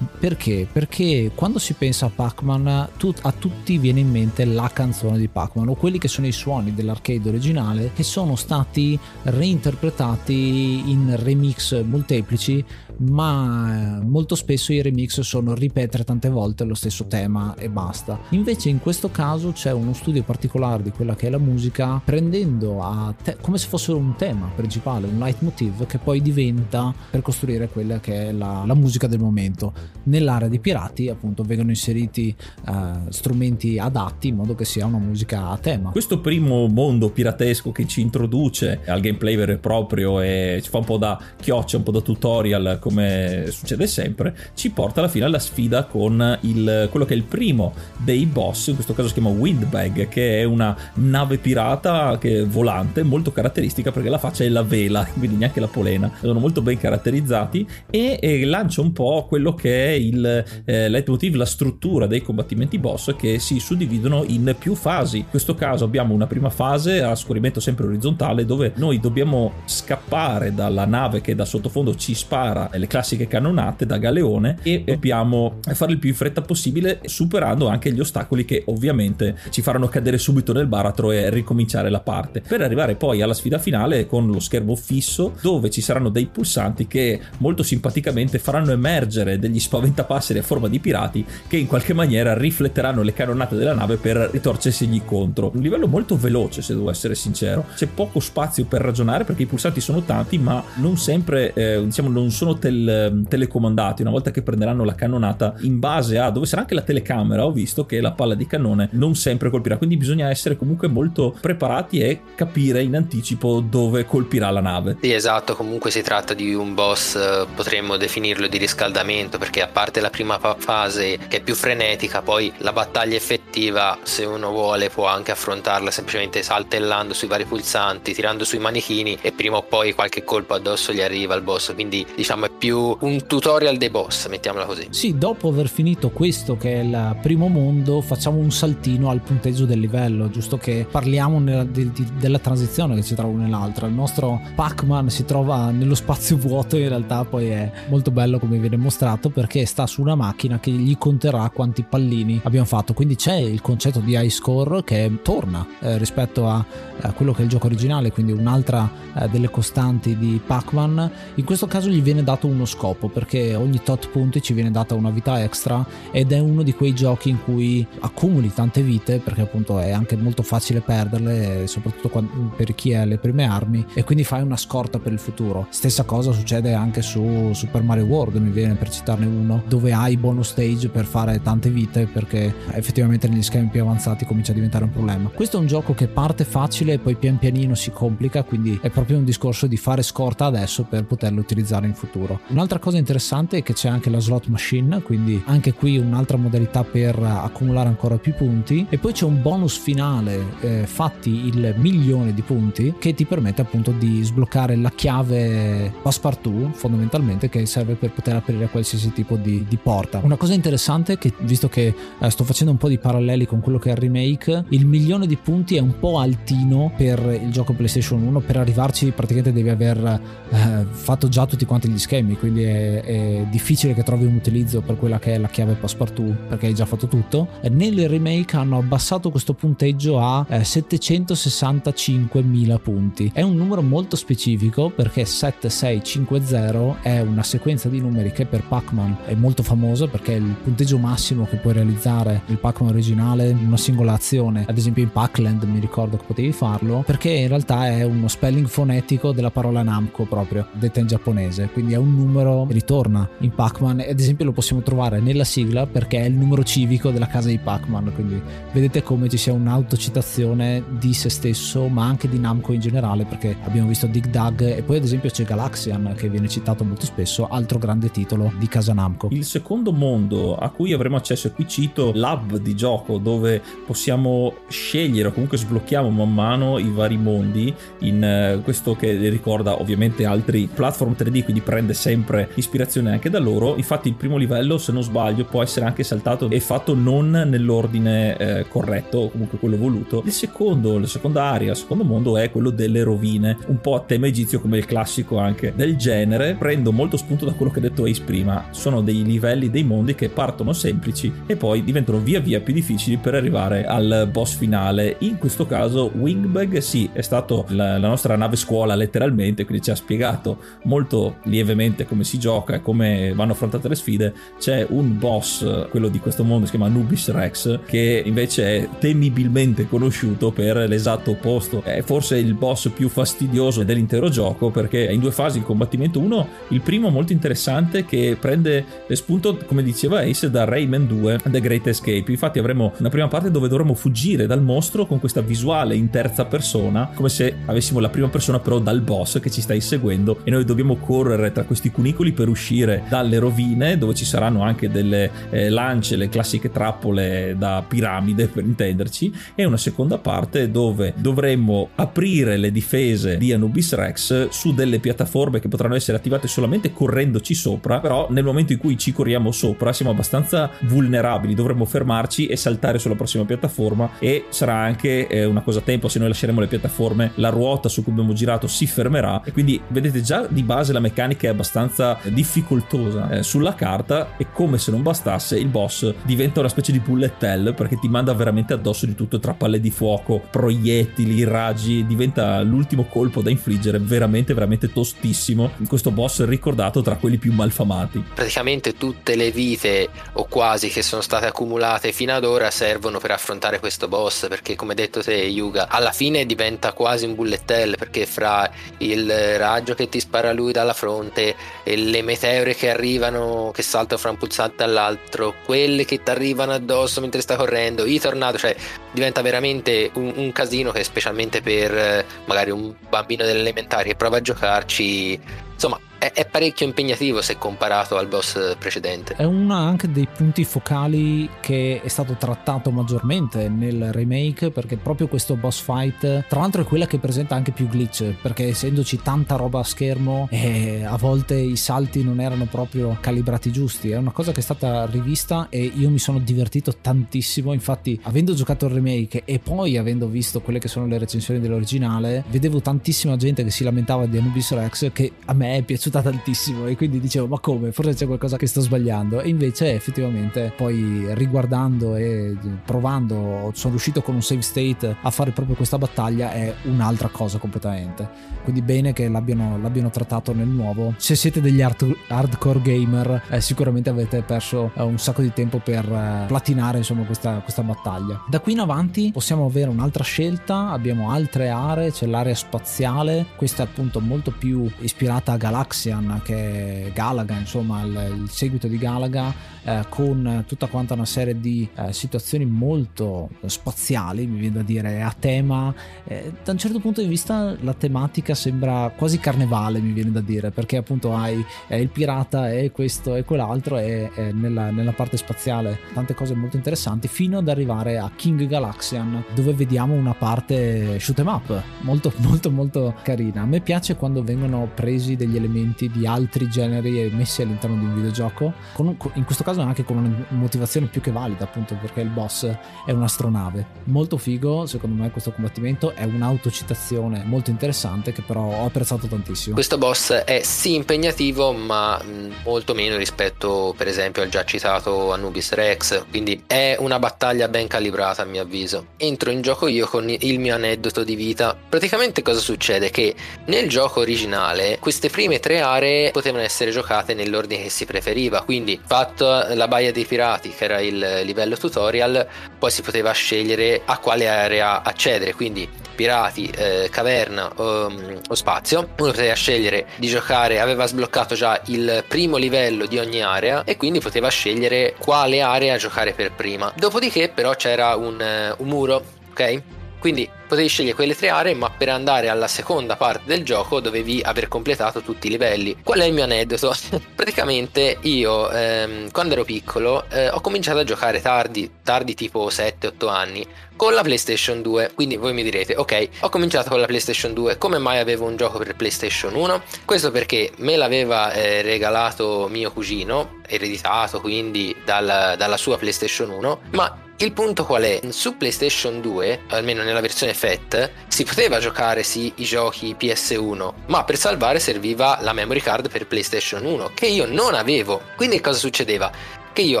Perché? Perché quando si pensa a Pac-Man, tu, a tutti viene in mente la canzone di Pac-Man o quelli che sono i suoni dell'arcade originale che sono stati reinterpretati in remix molteplici ma eh, molto spesso i remix sono ripetere tante volte lo stesso tema e basta. Invece in questo caso c'è uno studio particolare di quella che è la musica, prendendo te- come se fosse un tema principale, un leitmotiv che poi diventa per costruire quella che è la, la musica del momento. Nell'area di pirati appunto vengono inseriti uh, strumenti adatti in modo che sia una musica a tema. Questo primo mondo piratesco che ci introduce al gameplay vero e proprio e ci fa un po' da chioccia, un po' da tutorial come succede sempre, ci porta alla fine alla sfida con il, quello che è il primo dei boss, in questo caso si chiama Windbag, che è una nave pirata che volante, molto caratteristica perché la faccia è la vela, quindi neanche la polena, sono molto ben caratterizzati e, e lancia un po' quello che è il eh, leitmotiv, la struttura dei combattimenti boss che si suddividono in più fasi. In questo caso abbiamo una prima fase a scorrimento sempre orizzontale dove noi dobbiamo scappare dalla nave che da sottofondo ci spara le classiche cannonate da galeone e dobbiamo fare il più in fretta possibile superando anche gli ostacoli che ovviamente ci faranno cadere subito nel baratro e ricominciare la parte. Per arrivare poi alla sfida finale con lo schermo fisso dove ci saranno dei pulsanti che molto simpaticamente faranno emergere degli spaventapasseri a forma di pirati che in qualche maniera rifletteranno le cannonate della nave per ritorcersigli contro. Un livello molto veloce se devo essere sincero. C'è poco spazio per ragionare perché i pulsanti sono tanti ma non sempre eh, diciamo non sono tel- telecomandati una volta che prenderanno la cannonata in base a dove sarà anche la telecamera ho visto che la palla di cannone non sempre colpirà quindi bisogna essere comunque molto preparati e capire in anticipo dove colpirà la nave. Sì esatto comunque si tratta di un boss eh, potremmo definirlo di riscaldamento perché a parte la prima fase che è più frenetica poi la battaglia effettiva se uno vuole può anche affrontarla semplicemente saltellando sui vari pulsanti tirando sui manichini e prima o poi qualche colpo addosso gli arriva al boss. Quindi diciamo è più un tutorial dei boss, mettiamola così. Sì, dopo aver finito questo che è il primo mondo, facciamo un saltino al punteggio del livello, giusto che parliamo nella, di, di, della transizione che ci trova nell'altra. Il nostro Pac-Man si trova nello spazio vuoto, in realtà poi è molto bello come viene mostrato perché sta su una macchina che gli conterà quanti pallini abbiamo fatto. Quindi c'è il concetto di high score che torna eh, rispetto a, a, quello che è il gioco originale, quindi un'altra eh, delle costanti di Pac-Man. In questo caso gli viene dato uno scopo perché ogni tot punti ci viene data una vita extra ed è uno di quei giochi in cui accumuli tante vite perché appunto è anche molto facile perderle soprattutto per chi ha le prime armi e quindi fai una scorta per il futuro. Stessa cosa succede anche su Super Mario World mi viene per citarne uno dove hai bonus stage per fare tante vite perché effettivamente negli schemi più avanzati comincia a diventare un problema. Questo è un gioco che parte facile e poi pian pianino si complica quindi è proprio un discorso di fare scorta adesso per poterlo utilizzare in futuro Un'altra cosa interessante è che c'è anche la slot machine, quindi anche qui un'altra modalità per accumulare ancora più punti. E poi c'è un bonus finale, eh, fatti il milione di punti, che ti permette appunto di sbloccare la chiave passepartout, fondamentalmente, che serve per poter aprire qualsiasi tipo di, di porta. Una cosa interessante è che, visto che eh, sto facendo un po' di paralleli con quello che è il remake, il milione di punti è un po' altino per il gioco PlayStation 1. Per arrivarci praticamente devi aver eh, fatto già tutti quanti gli schemi schemi, quindi è, è, difficile che trovi un utilizzo per quella che è la chiave passepartout perché hai già fatto tutto. Nel remake hanno abbassato questo punteggio a eh, 765.000 punti. È un numero molto specifico perché 7650 è una sequenza di numeri che per Pac-Man è molto famosa perché è il punteggio massimo che puoi realizzare il Pac-Man originale originale, una singola azione. Ad esempio in Pac-Land mi ricordo che potevi farlo, perché in realtà è uno spelling fonetico della parola Namco proprio, detta in giapponese, quindi è un numero che ritorna in Pac-Man ad esempio lo possiamo trovare nella sigla perché è il numero civico della casa di Pac-Man, quindi vedete come ci sia un'autocitazione di se stesso, ma anche di Namco in generale, perché abbiamo visto Dig Dug e poi ad esempio c'è Galaxian che viene citato molto spesso, altro grande titolo di casa Namco. Il secondo mondo a cui avremo accesso, e qui cito l'hub di gioco dove possiamo scegliere o comunque sblocchiamo man mano i vari mondi in eh, questo che ricorda ovviamente altri platform 3D, quindi prende sempre ispirazione anche da loro. Infatti il primo livello, se non sbaglio, può essere anche saltato e fatto non nell'ordine eh, corretto, o comunque quello voluto. Il secondo, la seconda area, il secondo mondo è quello delle rovine, un po' a tema egizio come il classico anche del genere. Prendo molto spunto da quello che ha detto Ace prima. Sono dei livelli, dei mondi che partono semplici e poi diventano via via più difficili per arrivare al boss finale. In questo caso Wingbag sì, è stato la, la nostra nave scuola letteralmente, quindi ci ha spiegato molto lievemente come si gioca e come vanno affrontate le sfide. C'è un boss, quello di questo mondo, si chiama Nubis Rex, che invece è temibilmente conosciuto per l'esatto opposto. È forse il boss più fastidioso dell'intero gioco perché è in due fasi il combattimento. Uno, il primo molto interessante che prende spunto, come diceva Ace, da Rayman 2 The Great Escape. Infatti avremo una prima parte dove dovremo fuggire dal mostro con questa visuale in terza persona, come se avessimo la prima persona però dal boss che ci sta inseguendo e noi dobbiamo correre tra questi cunicoli per uscire dalle rovine dove ci saranno anche delle eh, lance, le classiche trappole da piramide per intenderci e una seconda parte dove dovremmo aprire le difese di Anubis Rex su delle piattaforme che potranno essere attivate solamente correndoci sopra, però nel momento in cui ci corriamo sopra siamo abbastanza vulnerabili, dovremmo fermarci e saltare sulla prossima piattaforma e sarà anche eh, una cosa a tempo, se noi lasceremo le piattaforme la ruota su cui abbiamo girato si fermerà e quindi vedete già di base la meccanica è abbastanza difficoltosa eh, sulla carta e come se non bastasse il boss diventa una specie di bullet hell perché ti manda veramente addosso di tutto tra palle di fuoco, proiettili, raggi, diventa l'ultimo colpo da infliggere veramente veramente tostissimo. Questo boss ricordato tra quelli più malfamati. Praticamente tutte le vite o quasi che sono state accumulate fino ad ora servono per affrontare questo boss perché come detto te Yuga alla fine diventa quasi un bullet hell perché fra il raggio che ti spara lui dalla fronte e le meteore che arrivano che saltano fra un pulsante all'altro quelle che ti arrivano addosso mentre stai correndo i tornado cioè diventa veramente un, un casino che specialmente per eh, magari un bambino delle elementari che prova a giocarci insomma è, è, parecchio impegnativo se comparato al boss precedente. È uno anche dei punti focali che è stato trattato maggiormente nel remake perché proprio questo boss fight tra l'altro è quella che presenta anche più glitch perché essendoci tanta roba a schermo e a volte i salti non erano proprio calibrati giusti. È una cosa che è stata rivista e io mi sono divertito tantissimo. Infatti avendo giocato il remake e poi avendo visto quelle che sono le recensioni dell'originale vedevo tantissima gente che si lamentava di Anubis Rex che a me è piaciuta tantissimo. E quindi dicevo ma come? Forse c'è qualcosa che sto sbagliando. E invece effettivamente poi riguardando e provando sono riuscito con un save state a fare proprio questa battaglia è un'altra cosa completamente. Quindi bene che l'abbiano, l'abbiano trattato nel nuovo. Se siete degli hard, hardcore gamer eh, sicuramente avete perso eh, un sacco di tempo per eh, platinare insomma questa, questa battaglia. Da qui in avanti possiamo avere un'altra scelta. Abbiamo altre aree c'è l'area spaziale. Questa è appunto molto più ispirata a Galaxian che è Galaga insomma il, il seguito di Galaga eh, con tutta quanta una serie di eh, situazioni molto spaziali mi viene da dire a tema eh, da un certo punto di vista la tematica sembra quasi carnevale mi viene da dire perché appunto hai il pirata e questo e quell'altro e, e nella, nella, parte spaziale tante cose molto interessanti fino ad arrivare a King Galaxian dove vediamo una parte shoot 'em up molto molto molto carina. A me piace quando vengono presi degli elementi di altri generi messi all'interno di un videogioco con, in questo caso caso anche con una motivazione più che valida, appunto perché il boss è un'astronave. Molto figo, secondo me, questo combattimento è un'autocitazione molto interessante che però ho apprezzato tantissimo. Questo boss è sì impegnativo, ma molto meno rispetto, per esempio, al già citato Anubis Rex. Quindi è una battaglia ben calibrata, a mio avviso. Entro in gioco io con il mio aneddoto di vita. Praticamente cosa succede? Che nel gioco originale queste prime tre aree potevano essere giocate nell'ordine che si preferiva. Quindi, fatto la Baia dei Pirati, che era il livello tutorial, poi si poteva scegliere a quale area accedere. Quindi, pirati, eh, caverna o, mm, o, spazio. Uno poteva scegliere di giocare, aveva sbloccato già il primo livello di ogni area e quindi poteva scegliere quale area giocare per prima. Dopodiché, però, c'era un, eh, un muro, ok? Quindi potevi scegliere quelle tre aree, ma per andare alla seconda parte del gioco dovevi aver completato tutti i livelli. Qual è il mio aneddoto? Praticamente io, ehm, quando ero piccolo, eh, ho cominciato a giocare tardi, tardi tipo 7-8 anni, con la PlayStation 2. Quindi voi mi direte, ok, ho cominciato con la PlayStation 2, come mai avevo un gioco per PlayStation 1? Questo perché me l'aveva eh, regalato mio cugino, ereditato quindi dal, dalla sua PlayStation 1, ma il punto qual è? Su PlayStation 2, almeno nella versione FAT, si poteva giocare sì i giochi PS1, ma per salvare serviva la memory card per PlayStation 1, che io non avevo. Quindi cosa succedeva? Che io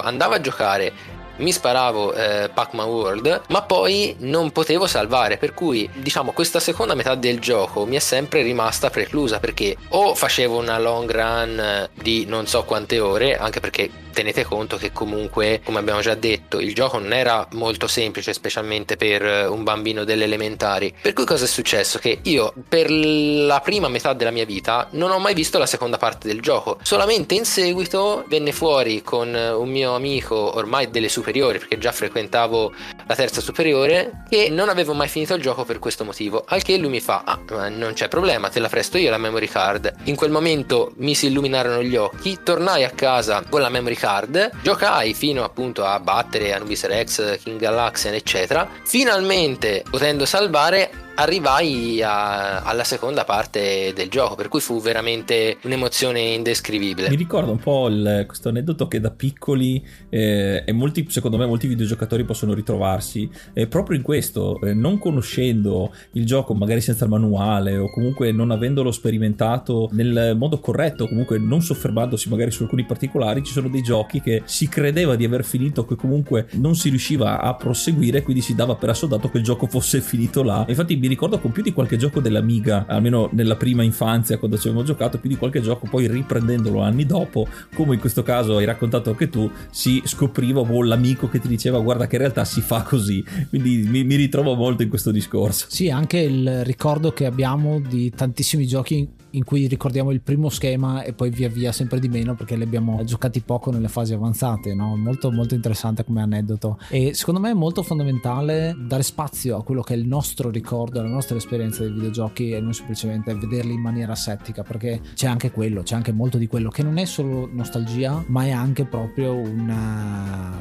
andavo a giocare mi sparavo eh, Pac-Man World, ma poi non potevo salvare, per cui diciamo questa seconda metà del gioco mi è sempre rimasta preclusa perché o facevo una long run di non so quante ore, anche perché tenete conto che comunque, come abbiamo già detto, il gioco non era molto semplice, specialmente per eh, un bambino delle elementari. Per cui cosa è successo? Che io per la prima metà della mia vita non ho mai visto la seconda parte del gioco. Solamente in seguito venne fuori con eh, un mio amico ormai delle superiori, perché già frequentavo la terza superiore, che non avevo mai finito il gioco per questo motivo. Al che lui mi fa: Ah, non c'è problema, te la presto io la memory card. In quel momento mi si illuminarono gli occhi, tornai a casa con la memory card, giocai fino appunto a battere Anubis Rex, King Galaxian eccetera, finalmente potendo salvare arrivai a, alla seconda parte del gioco, per cui fu veramente un'emozione indescrivibile. Mi ricorda un po' il, questo aneddoto che da piccoli eh, e molti, secondo me molti videogiocatori possono ritrovarsi eh, proprio in questo, eh, non conoscendo il gioco magari senza il manuale o comunque non avendolo sperimentato nel modo corretto, comunque non soffermandosi magari su alcuni particolari, ci sono dei giochi che si credeva di aver finito che comunque non si riusciva a proseguire, quindi si dava per assodato che il gioco fosse finito là. Infatti mi ricordo con più di qualche gioco dell'Amiga, almeno nella prima infanzia quando ci avevamo giocato, più di qualche gioco, poi riprendendolo anni dopo, come in questo caso hai raccontato anche tu, si scopriva oh, l'amico che ti diceva guarda che in realtà si fa così. Quindi mi, mi ritrovo molto in questo discorso. Sì, anche il ricordo che abbiamo di tantissimi giochi in cui ricordiamo il primo schema e poi via via sempre di meno perché li abbiamo giocati poco nelle fasi avanzate, no? molto, molto interessante come aneddoto e secondo me è molto fondamentale dare spazio a quello che è il nostro ricordo, la nostra esperienza dei videogiochi e non semplicemente vederli in maniera asettica perché c'è anche quello, c'è anche molto di quello che non è solo nostalgia ma è anche proprio una,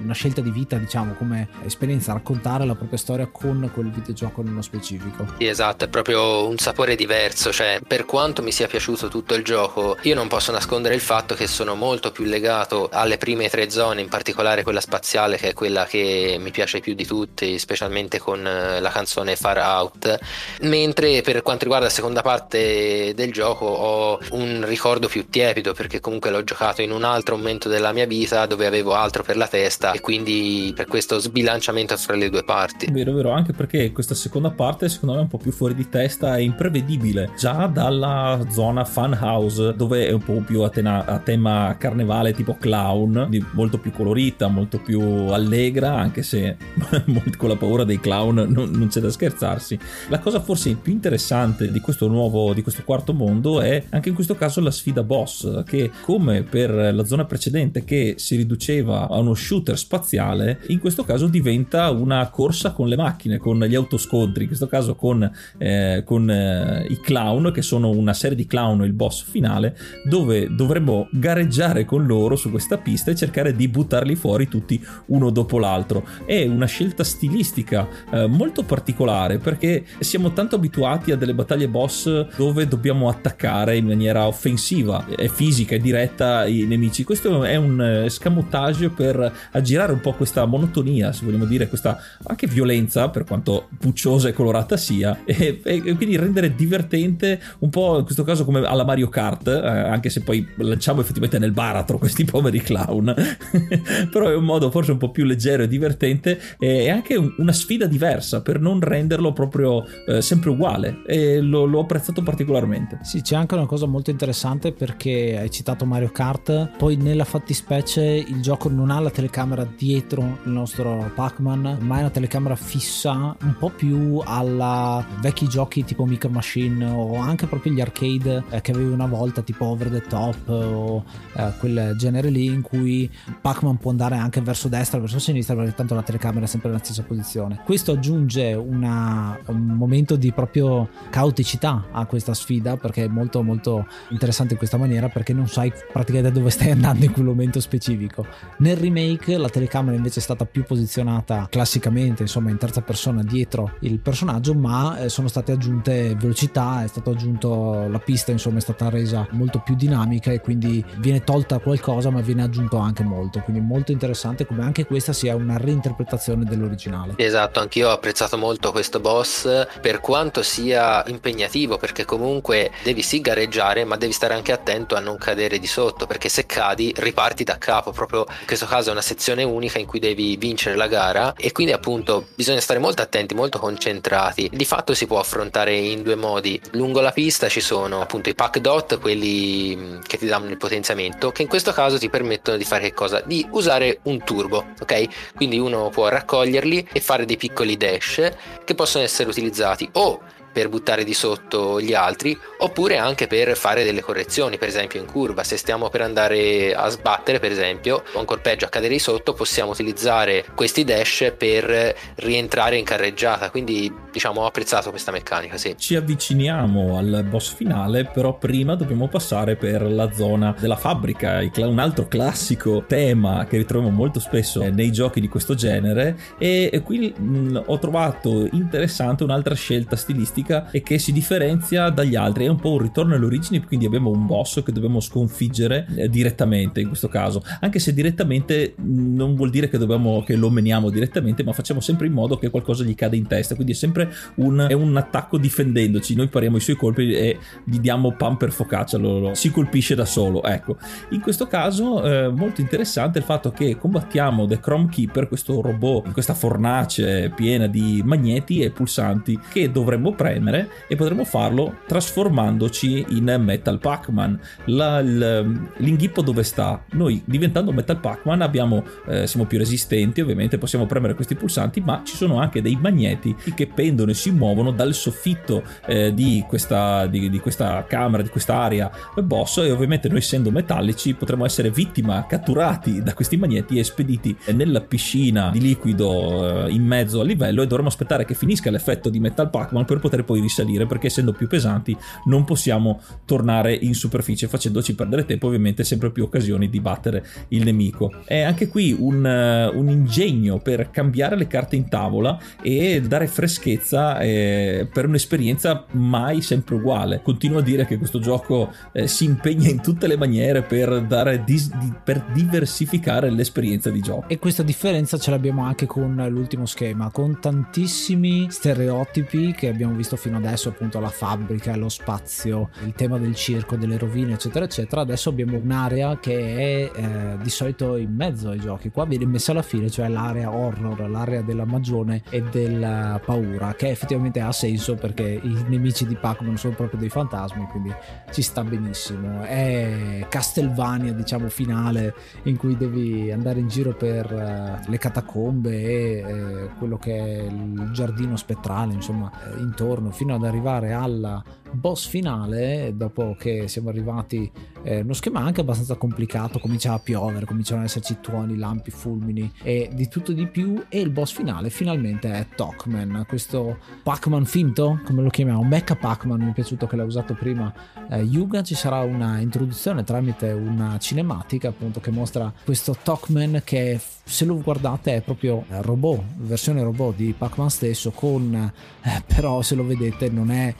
una scelta di vita diciamo come esperienza, raccontare la propria storia con quel videogioco nello specifico. Sì esatto, è proprio un sapore diverso, cioè per quanto mi sia piaciuto tutto il gioco, io non posso nascondere il fatto che sono molto più legato alle prime tre zone, in particolare quella spaziale che è quella che mi piace più di tutti, specialmente con eh, la canzone Far Out, mentre per quanto riguarda la seconda parte del gioco ho un ricordo più tiepido perché comunque l'ho giocato in un altro momento della mia vita dove avevo altro per la testa e quindi per questo sbilanciamento fra le due parti. Vero, vero, anche perché questa seconda parte secondo me è un po' più fuori di testa e imprevedibile, già dal alla zona fan house dove è un po' più a, tena- a tema carnevale tipo clown, molto più colorita, molto più allegra, anche se con la paura dei clown non, non, c'è da scherzarsi. La cosa forse più interessante di questo nuovo, di questo quarto mondo è anche in questo caso la sfida boss, che come per la zona precedente che si riduceva a uno shooter spaziale, in questo caso diventa una corsa con le macchine, con gli autoscontri, in questo caso con, eh, con eh, i clown che sono una serie di clown, il boss finale, dove dovremmo gareggiare con loro su questa pista e cercare di buttarli fuori tutti uno dopo l'altro. È una scelta stilistica eh, molto particolare perché siamo tanto abituati a delle battaglie boss dove dobbiamo attaccare in maniera offensiva, e fisica e diretta i nemici. Questo è un escamotage per aggirare un po' questa monotonia, se vogliamo dire, questa anche violenza, per quanto pucciosa e colorata sia, e, e quindi rendere divertente un po' in questo caso come alla Mario Kart, eh, anche se poi lanciamo effettivamente nel baratro questi poveri clown, però è un modo forse un po' più leggero e divertente e anche un, una sfida diversa per non renderlo proprio eh, sempre uguale e lo- l'ho apprezzato particolarmente. Sì, c'è anche una cosa molto interessante perché hai citato Mario Kart, poi nella fattispecie il gioco non ha la telecamera dietro il nostro Pac-Man, ma è una telecamera fissa un po' più alla vecchi giochi tipo Micro Machine o anche proprio gli arcade eh, che avevi una volta tipo Over the Top o eh, quel genere lì in cui Pac-Man può andare anche verso destra, verso sinistra perché tanto la telecamera è sempre nella stessa posizione. Questo aggiunge una, un momento di proprio caoticità a questa sfida perché è molto molto interessante in questa maniera perché non sai praticamente dove stai andando in quel momento specifico. Nel remake la telecamera invece è stata più posizionata classicamente, insomma in terza persona dietro il personaggio, ma eh, sono state aggiunte velocità, è stato aggiunto la pista, insomma è stata resa molto più dinamica e quindi viene tolta qualcosa ma viene aggiunto anche molto, quindi molto interessante come anche questa sia una reinterpretazione dell'originale. Esatto, anch'io ho apprezzato molto questo boss per quanto sia impegnativo perché comunque devi sì gareggiare ma devi stare anche attento a non cadere di sotto perché se cadi riparti da capo, proprio in questo caso è una sezione unica in cui devi vincere la gara e quindi appunto bisogna stare molto attenti, molto concentrati. Di fatto si può affrontare in due modi. Lungo la pista ci sono appunto i pack dot, quelli mh, che ti danno il potenziamento, che in questo caso ti permettono di fare che cosa? Di usare un turbo, ok? Quindi uno può raccoglierli e fare dei piccoli dash che possono essere utilizzati. O per buttare di sotto gli altri oppure anche per fare delle correzioni per esempio in curva. Se stiamo per andare a sbattere per esempio o ancora peggio a cadere di sotto possiamo utilizzare questi dash per rientrare in carreggiata. Quindi diciamo ho apprezzato questa meccanica sì. Ci avviciniamo al boss finale, però prima dobbiamo passare per la zona della fabbrica, un altro classico tema che ritroviamo molto spesso nei giochi di questo genere. E qui mh, ho trovato interessante un'altra scelta stilistica e che si differenzia dagli altri, è un po' un ritorno alle origini, quindi abbiamo un boss che dobbiamo sconfiggere eh, direttamente in questo caso, anche se direttamente mh, non vuol dire che, dobbiamo, che lo meniamo direttamente, ma facciamo sempre in modo che qualcosa gli cada in testa, quindi è sempre un, è un attacco difendendoci, noi pariamo i suoi colpi e gli diamo pan per focaccia, lo, lo- si colpisce da solo, ecco. In questo caso eh, molto interessante il fatto che combattiamo The Chrome Keeper, questo robot, questa fornace piena di magneti e pulsanti che dovremmo premere e potremmo farlo trasformandoci in Metal Pac-Man. La- il- l'inghippo dove sta? Noi diventando Metal Pac-Man abbiamo, eh, siamo più resistenti ovviamente, possiamo premere questi pulsanti, ma ci sono anche dei magneti che pendono e si muovono dal soffitto eh, di, questa, di, di questa camera, di questa area boss e ovviamente noi essendo metallici potremmo essere vittima, catturati da questi magneti e spediti nella piscina di liquido eh, in mezzo al livello e dovremo aspettare che finisca l'effetto di Metal Pac-Man per poter poi risalire perché essendo più pesanti non possiamo tornare in superficie facendoci perdere tempo ovviamente sempre più occasioni di battere il nemico. È anche qui un, eh, un ingegno per cambiare le carte in tavola e dare freschezza eh, per un'esperienza mai sempre uguale. Continuo a dire che questo gioco eh, si impegna in tutte le maniere per, dare dis- di- per diversificare l'esperienza di gioco. E questa differenza ce l'abbiamo anche con l'ultimo schema, con tantissimi stereotipi che abbiamo visto fino adesso, appunto la fabbrica, lo spazio, il tema del circo, delle rovine, eccetera, eccetera. Adesso abbiamo un'area che è eh, di solito in mezzo ai giochi. Qua viene messa alla fine, cioè l'area horror, l'area della magione e della paura, che effettivamente ha senso perché i nemici di Pac-Man sono proprio dei fantasmi, quindi ci sta benissimo. È Castlevania, diciamo, finale in cui devi andare in giro per eh, le catacombe e eh, quello che è il giardino spettrale, insomma, eh, intorno fino ad arrivare alla boss finale dopo che siamo arrivati eh, uno schema anche abbastanza complicato cominciava a piovere cominciano ad esserci tuoni lampi fulmini e di tutto di più e il boss finale finalmente è Tokman questo Pac-Man finto come lo chiamiamo Mecha Pac-Man mi è piaciuto che l'ha usato prima eh, Yuga. Ci sarà una introduzione tramite una cinematica appunto che mostra questo Tokman che se lo guardate è proprio eh, robot versione robot di Pac-Man stesso con eh, però se lo vedete non è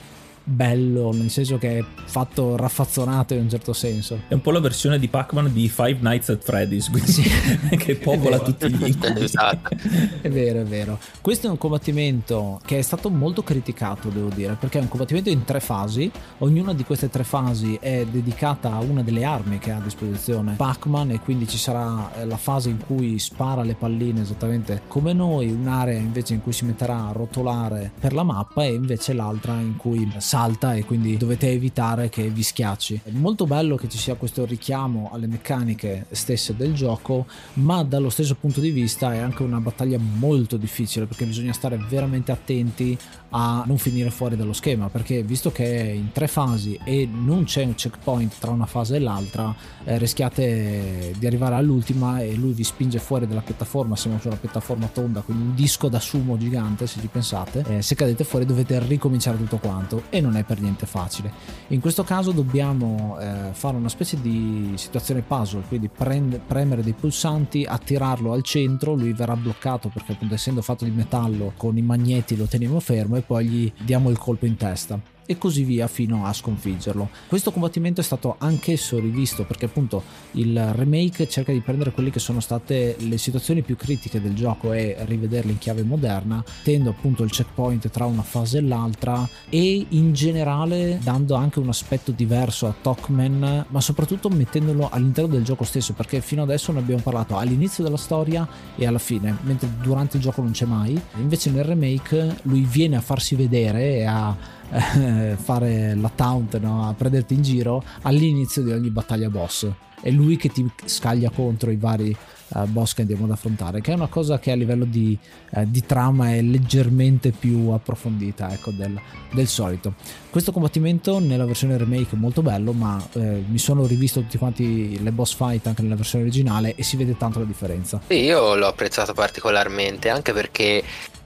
bello, nel senso che è fatto raffazzonato in un certo senso. È un po' la versione di Pac-Man di Five Nights at Freddy's, quindi sì. che popola tutti gli incubi. esatto. È vero, è vero. Questo è un combattimento che è stato molto criticato, devo dire, perché è un combattimento in tre fasi. Ognuna di queste tre fasi è dedicata a una delle armi che ha a disposizione Pac-Man e quindi ci sarà eh, la fase in cui spara le palline esattamente come noi, un'area invece in cui si metterà a rotolare per la mappa e invece l'altra in cui salta e quindi dovete evitare che vi schiacci. È molto bello che ci sia questo richiamo alle meccaniche stesse del gioco, ma dallo stesso punto di vista è anche una battaglia molto difficile perché bisogna stare veramente attenti a non finire fuori dallo schema perché visto che è in tre fasi e non c'è un checkpoint tra una fase e l'altra eh, rischiate di arrivare all'ultima e lui vi spinge fuori dalla piattaforma. Siamo su una piattaforma tonda quindi un disco da sumo gigante se ci pensate. Eh, se cadete fuori dovete ricominciare tutto quanto e non è per niente facile. In questo caso dobbiamo eh, fare una specie di situazione puzzle quindi prend- premere dei pulsanti attirarlo al centro lui verrà bloccato perché appunto essendo fatto di metallo con i magneti lo teniamo fermo poi gli diamo il colpo in testa e così via fino a sconfiggerlo. Questo combattimento è stato anch'esso rivisto perché appunto il remake cerca di prendere quelle che sono state le situazioni più critiche del gioco e rivederle in chiave moderna, tendo appunto il checkpoint tra una fase e l'altra e in generale dando anche un aspetto diverso a Talkman, ma soprattutto mettendolo all'interno del gioco stesso perché fino adesso ne abbiamo parlato all'inizio della storia e alla fine, mentre durante il gioco non c'è mai. Invece nel remake lui viene a farsi vedere e a eh, fare la taunt, no? a prenderti in giro all'inizio di ogni battaglia boss. È lui che ti scaglia contro i vari uh, boss che andiamo ad affrontare, che è una cosa che a livello di, uh, di trama è leggermente più approfondita ecco, del, del, solito. Questo combattimento nella versione remake è molto bello, ma eh, mi sono rivisto tutti quanti le boss fight anche nella versione originale e si vede tanto la differenza. Io l'ho apprezzato particolarmente anche perché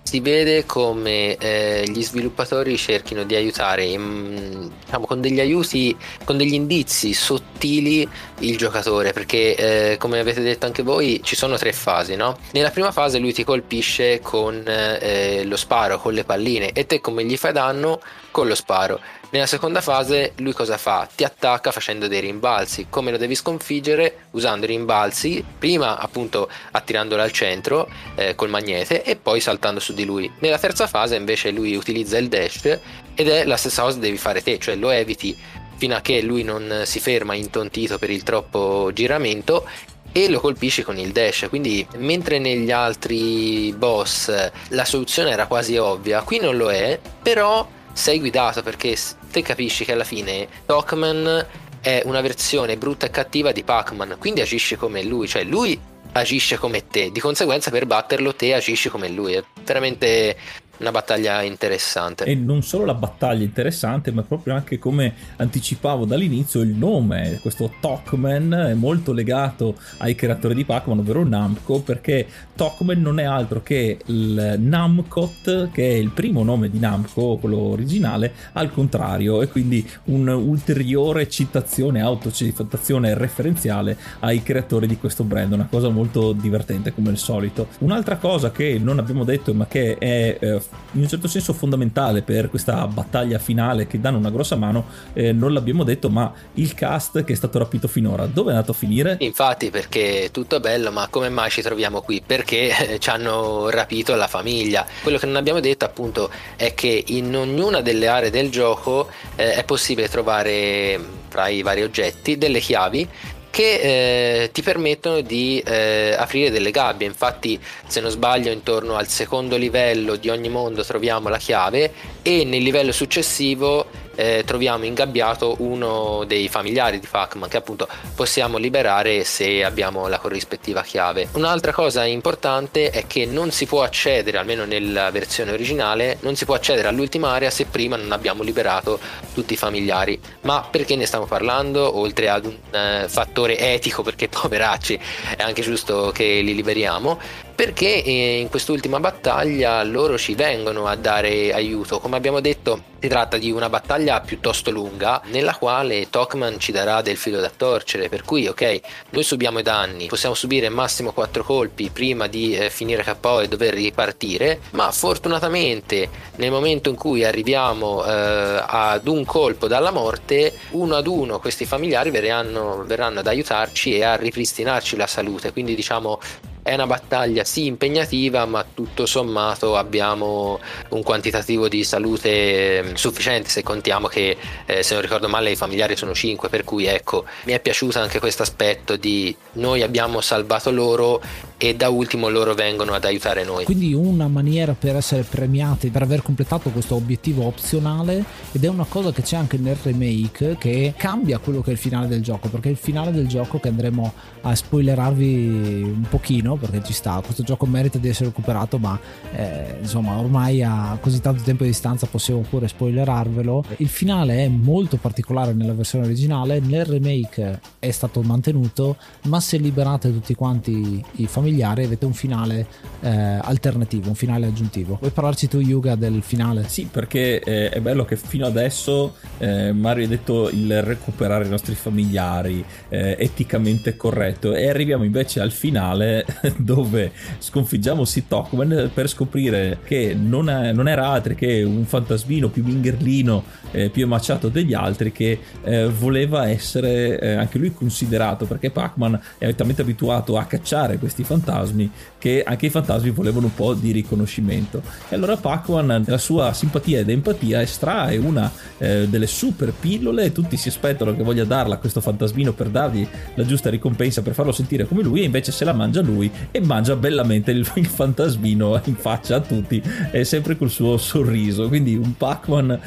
si vede come eh, gli sviluppatori cerchino di aiutare in, diciamo, con degli aiuti, con degli indizi sottili il giocatore, perché eh, come avete detto anche voi ci sono tre fasi, no? Nella prima fase lui ti colpisce con eh, lo sparo, con le palline e te come gli fai danno con lo sparo. Nella seconda fase lui cosa fa? Ti attacca facendo dei rimbalzi. Come lo devi sconfiggere? Usando i rimbalzi, prima appunto attirandolo al centro eh, col magnete e poi saltando su di lui. Nella terza fase invece lui utilizza il dash ed è la stessa cosa che devi fare te, cioè lo eviti fino a che lui non si ferma intontito per il troppo giramento e lo colpisci con il dash. Quindi, mentre negli altri boss la soluzione era quasi ovvia, qui non lo è, però sei guidato perché te capisci che alla fine Talkman è una versione brutta e cattiva di Pac-Man, quindi agisce come lui, cioè lui agisce come te, di conseguenza per batterlo te agisci come lui, è veramente una battaglia interessante. E non solo la battaglia interessante, ma proprio anche come anticipavo dall'inizio il nome, questo Talkman è molto legato ai creatori di Pac-Man, ovvero Namco, perché Talkman non è altro che il Namcot, che è il primo nome di Namco, quello originale, al contrario, e quindi un'ulteriore citazione, autocitazione referenziale ai creatori di questo brand, una cosa molto divertente come al solito. Un'altra cosa che non abbiamo detto, ma che è eh, in un certo senso fondamentale per questa battaglia finale che danno una grossa mano, eh, non l'abbiamo detto, ma il cast che è stato rapito finora, dove è andato a finire? Infatti, perché tutto bello, ma come mai ci troviamo qui? Perché eh, ci hanno rapito la famiglia. Quello che non abbiamo detto appunto è che in ognuna delle aree del gioco eh, è possibile trovare tra i vari oggetti delle chiavi che eh, ti permettono di eh, aprire delle gabbie. Infatti, se non sbaglio, intorno al secondo livello di ogni mondo troviamo la chiave e nel livello successivo eh, troviamo ingabbiato uno dei familiari di Pac-Man che appunto possiamo liberare se abbiamo la corrispettiva chiave. Un'altra cosa importante è che non si può accedere, almeno nella versione originale, non si può accedere all'ultima area se prima non abbiamo liberato tutti i familiari. Ma perché ne stiamo parlando? Oltre ad un eh, fattore etico, perché poveracci è anche giusto che li liberiamo perché eh, in quest'ultima battaglia loro ci vengono a dare aiuto. Come abbiamo detto, si tratta di una battaglia piuttosto lunga nella quale Tokman ci darà del filo da torcere, per cui ok, noi subiamo i danni, possiamo subire massimo 4 colpi prima di eh, finire KO e dover ripartire, ma fortunatamente nel momento in cui arriviamo eh, ad un colpo dalla morte, uno ad uno questi familiari verranno, verranno ad aiutarci e a ripristinarci la salute, quindi diciamo è una battaglia sì impegnativa, ma tutto sommato abbiamo un quantitativo di salute ehm, sufficiente se contiamo che eh, se non ricordo male i familiari sono 5, per cui ecco, mi è piaciuto anche questo aspetto di noi abbiamo salvato loro e da ultimo loro vengono ad aiutare noi. Quindi una maniera per essere premiati per aver completato questo obiettivo opzionale ed è una cosa che c'è anche nel remake che cambia quello che è il finale del gioco, perché il finale del gioco che andremo a spoilerarvi un pochino perché ci sta, questo gioco merita di essere recuperato, ma eh, insomma ormai a così tanto tempo di distanza possiamo pure spoilerarvelo. Il finale è molto particolare nella versione originale, nel remake è stato mantenuto, ma se liberate tutti quanti i familiari avete un finale eh, alternativo, un finale aggiuntivo. Vuoi parlarci tu, Yuga, del finale? Sì, perché eh, è bello che fino adesso eh, Mario ha detto il recuperare i nostri familiari, eh, eticamente corretto, e arriviamo invece al finale dove sconfiggiamo Sid Talkman per scoprire che non, è, non era altro che un fantasmino più mingherlino, eh, più emaciato degli altri, che eh, voleva essere anche lui considerato, perché Pac-Man è talmente abituato a cacciare questi fantasmi che anche i fantasmi volevano un po' di riconoscimento. E allora Pac-Man, nella sua simpatia ed empatia, estrae una eh, delle super pillole tutti si aspettano che voglia darla a questo fantasmino per dargli la giusta ricompensa, per farlo sentire come lui, e invece se la mangia lui e mangia bellamente il, il fantasmino in faccia a tutti, e sempre col suo sorriso. Quindi un Pac-Man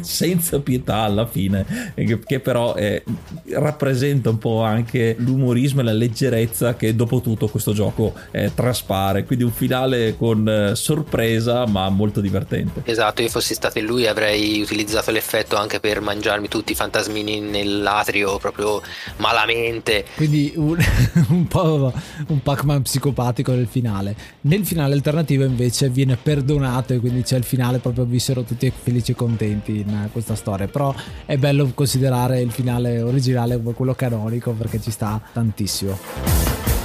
senza pietà alla fine, che, che però eh, rappresenta un po' anche l'umorismo e la leggerezza che dopo tutto questo gioco gioco eh, traspare. Quindi un finale con eh, sorpresa, ma molto divertente. Esatto, io fossi stato in lui avrei utilizzato l'effetto anche per mangiarmi tutti i fantasmini nell'atrio proprio malamente. Quindi un, un po' un Pac-Man psicopatico nel finale. Nel finale alternativo invece viene perdonato e quindi c'è il finale proprio vissero tutti felici e contenti in questa storia. Però è bello considerare il finale originale come quello canonico perché ci sta tantissimo.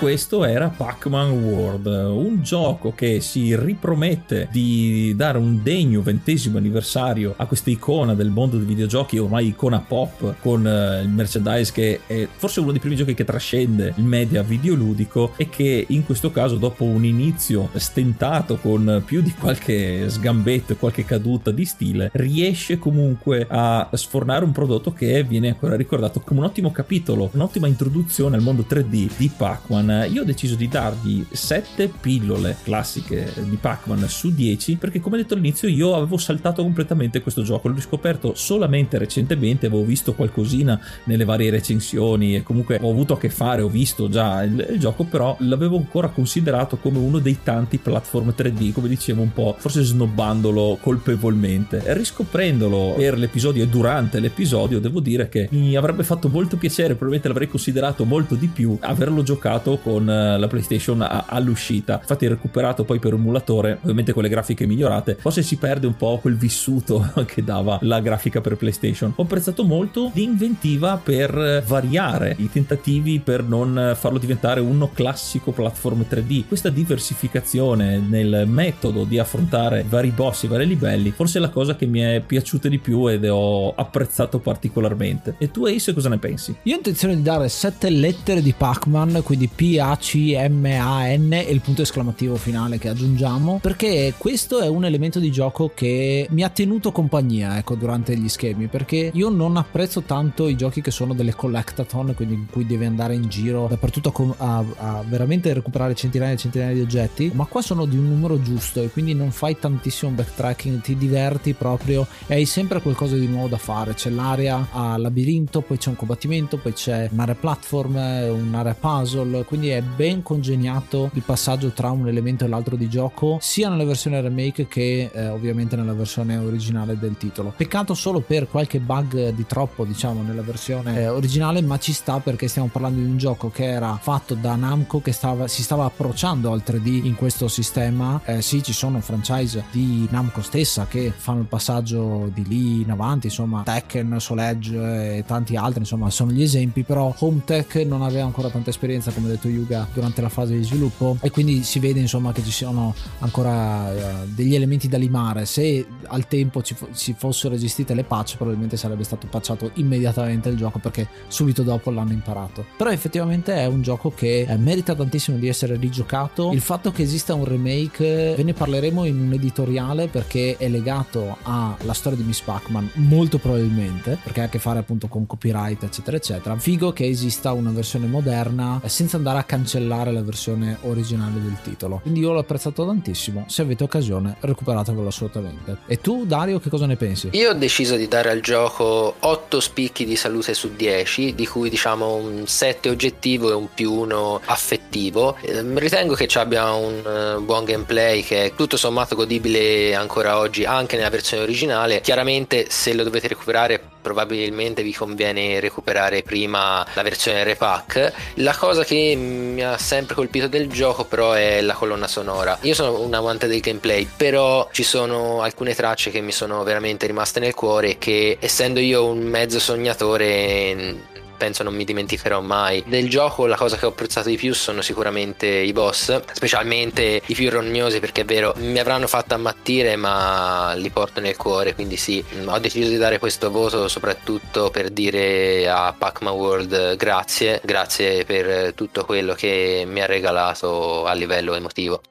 Questo era Pac-Man World, un gioco che si ripromette di dare un degno ventesimo anniversario a questa icona del mondo dei videogiochi, ormai icona pop, con uh, il merchandise che è forse uno dei primi giochi che trascende il media videoludico e che in questo caso dopo un inizio stentato con più di qualche sgambetto e qualche caduta di stile, riesce comunque a sfornare un prodotto che viene ancora ricordato come un ottimo capitolo, un'ottima introduzione al mondo 3D di Pac-Man io ho deciso di dargli 7 pillole classiche di Pac-Man su 10 perché come detto all'inizio io avevo saltato completamente questo gioco, l'ho riscoperto solamente recentemente, avevo visto qualcosina nelle varie recensioni e comunque ho avuto a che fare, ho visto già il, il gioco, però l'avevo ancora considerato come uno dei tanti platform 3D, come dicevo un po', forse snobbandolo colpevolmente. Riscoprendolo per l'episodio e durante l'episodio devo dire che mi avrebbe fatto molto piacere, probabilmente l'avrei considerato molto di più averlo giocato con eh, la PlayStation all'uscita. Infatti recuperato poi per emulatore, ovviamente con le grafiche migliorate, forse si perde un po' quel vissuto che dava la grafica per PlayStation. Ho apprezzato molto l'inventiva per variare i tentativi per non farlo diventare uno classico platform 3D. Questa diversificazione nel metodo di affrontare vari boss e vari livelli, forse è la cosa che mi è piaciuta di più ed ho apprezzato particolarmente. E tu Ace cosa ne pensi? Io ho intenzione di dare sette lettere di Pac-Man, quindi P p-a-c-m-a-n e il punto esclamativo finale che aggiungiamo perché questo è un elemento di gioco che mi ha tenuto compagnia ecco durante gli schemi perché io non apprezzo tanto i giochi che sono delle collectathon quindi in cui devi andare in giro dappertutto a, a, a veramente recuperare centinaia e centinaia di oggetti ma qua sono di un numero giusto e quindi non fai tantissimo backtracking ti diverti proprio e hai sempre qualcosa di nuovo da fare. C'è l'area a labirinto poi c'è un combattimento poi c'è un'area platform un'area puzzle quindi quindi è ben congegnato il passaggio tra un elemento e l'altro di gioco, sia nella versione remake che eh, ovviamente nella versione originale del titolo. Peccato solo per qualche bug di troppo, diciamo, nella versione eh, originale, ma ci sta perché stiamo parlando di un gioco che era fatto da Namco che stava, si stava approcciando al 3D in questo sistema. Eh, sì, ci sono franchise di Namco stessa che fanno il passaggio di lì in avanti, insomma, Tekken, Soul Edge e tanti altri, insomma, sono gli esempi, però Home Tech non aveva ancora tanta esperienza, come detto Yuga, durante la fase di sviluppo e quindi si vede, insomma, che ci sono ancora eh, degli elementi da limare. Se al tempo ci, ci fossero esistite le patch, probabilmente sarebbe stato patchato immediatamente il gioco perché subito dopo l'hanno imparato. Però effettivamente è un gioco che eh, merita tantissimo di essere rigiocato. Il fatto che esista un remake ve ne parleremo in un editoriale perché è legato alla storia di Miss Pac-Man, molto probabilmente, perché ha a che fare appunto con copyright, eccetera, eccetera. Figo che esista una versione moderna eh, senza andare a cancellare la versione originale del titolo. Quindi io l'ho apprezzato tantissimo. Se avete occasione, recuperatevelo assolutamente. E tu, Dario, che cosa ne pensi? Io ho deciso di dare al gioco 8 spicchi di salute su 10, di cui diciamo un 7 oggettivo e un più 1 affettivo. Ehm, ritengo che ci abbia un eh, buon gameplay che è tutto sommato godibile ancora oggi anche nella versione originale. Chiaramente se lo dovete recuperare probabilmente vi conviene recuperare prima la versione repack. La cosa che mi ha sempre colpito del gioco però è la colonna sonora. Io sono un amante del gameplay, però ci sono alcune tracce che mi sono veramente rimaste nel cuore che essendo io un mezzo sognatore penso non mi dimenticherò mai. Del gioco la cosa che ho apprezzato di più sono sicuramente i boss, specialmente i più rognosi perché è vero, mi avranno fatto ammattire ma li porto nel cuore, quindi sì, ho deciso di dare questo voto soprattutto per dire a Pac-Man World grazie, grazie per tutto quello che mi ha regalato a livello emotivo.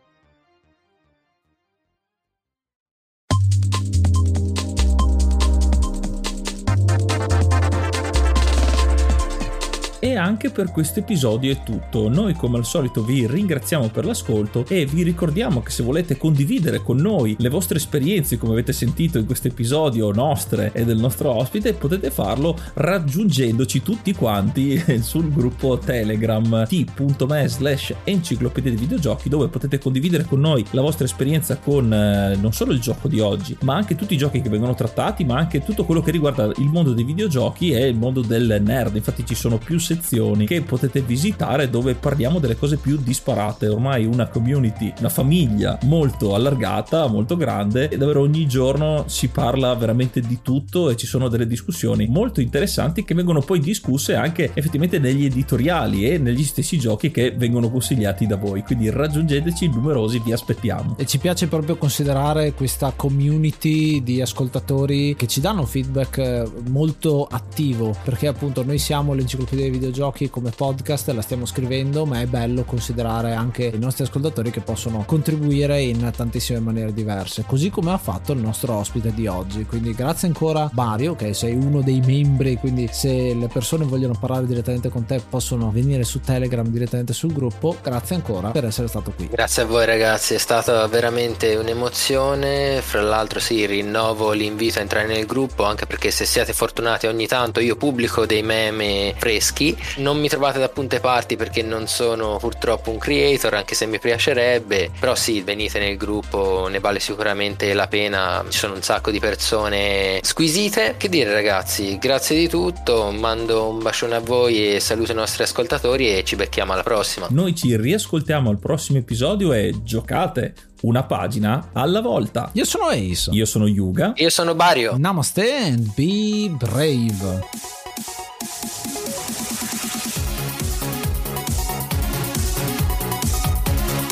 Anche per questo episodio è tutto. Noi come al solito vi ringraziamo per l'ascolto e vi ricordiamo che se volete condividere con noi le vostre esperienze come avete sentito in questo episodio nostre e del nostro ospite potete farlo raggiungendoci tutti quanti sul gruppo Telegram t.me slash enciclopedia di videogiochi dove potete condividere con noi la vostra esperienza con eh, non solo il gioco di oggi ma anche tutti i giochi che vengono trattati ma anche tutto quello che riguarda il mondo dei videogiochi e il mondo del nerd. Infatti ci sono più sezioni che potete visitare dove parliamo delle cose più disparate. Ormai una community, una famiglia molto allargata, molto grande e dove ogni giorno si parla veramente di tutto e ci sono delle discussioni molto interessanti che vengono poi discusse anche effettivamente negli editoriali e negli stessi giochi che vengono consigliati da voi. Quindi raggiungeteci numerosi, vi aspettiamo. E ci piace proprio considerare questa community di ascoltatori che ci danno feedback eh, molto attivo perché appunto noi siamo l'enciclopedia dei videogiochi come podcast, la stiamo scrivendo, ma è bello considerare anche i nostri ascoltatori che possono contribuire in tantissime maniere diverse, così come ha fatto il nostro ospite di oggi. Quindi grazie ancora Mario, che sei uno dei membri, quindi se le persone vogliono parlare direttamente con te possono venire su Telegram direttamente sul gruppo. Grazie ancora per essere stato qui. Grazie a voi ragazzi, è stata veramente un'emozione. Fra l'altro sì, rinnovo l'invito a entrare nel gruppo anche perché se siete fortunati ogni tanto io pubblico dei meme freschi non mi trovate da punte parti perché non sono purtroppo un creator, anche se mi piacerebbe. Però sì, venite nel gruppo, ne vale sicuramente la pena. Ci sono un sacco di persone squisite. Che dire, ragazzi, grazie di tutto. Mando un bacione a voi e saluto i nostri ascoltatori e ci becchiamo alla prossima. Noi ci riascoltiamo al prossimo episodio e giocate una pagina alla volta. Io sono Ace. Io sono Yuga. Io sono Bario. Namaste and be brave.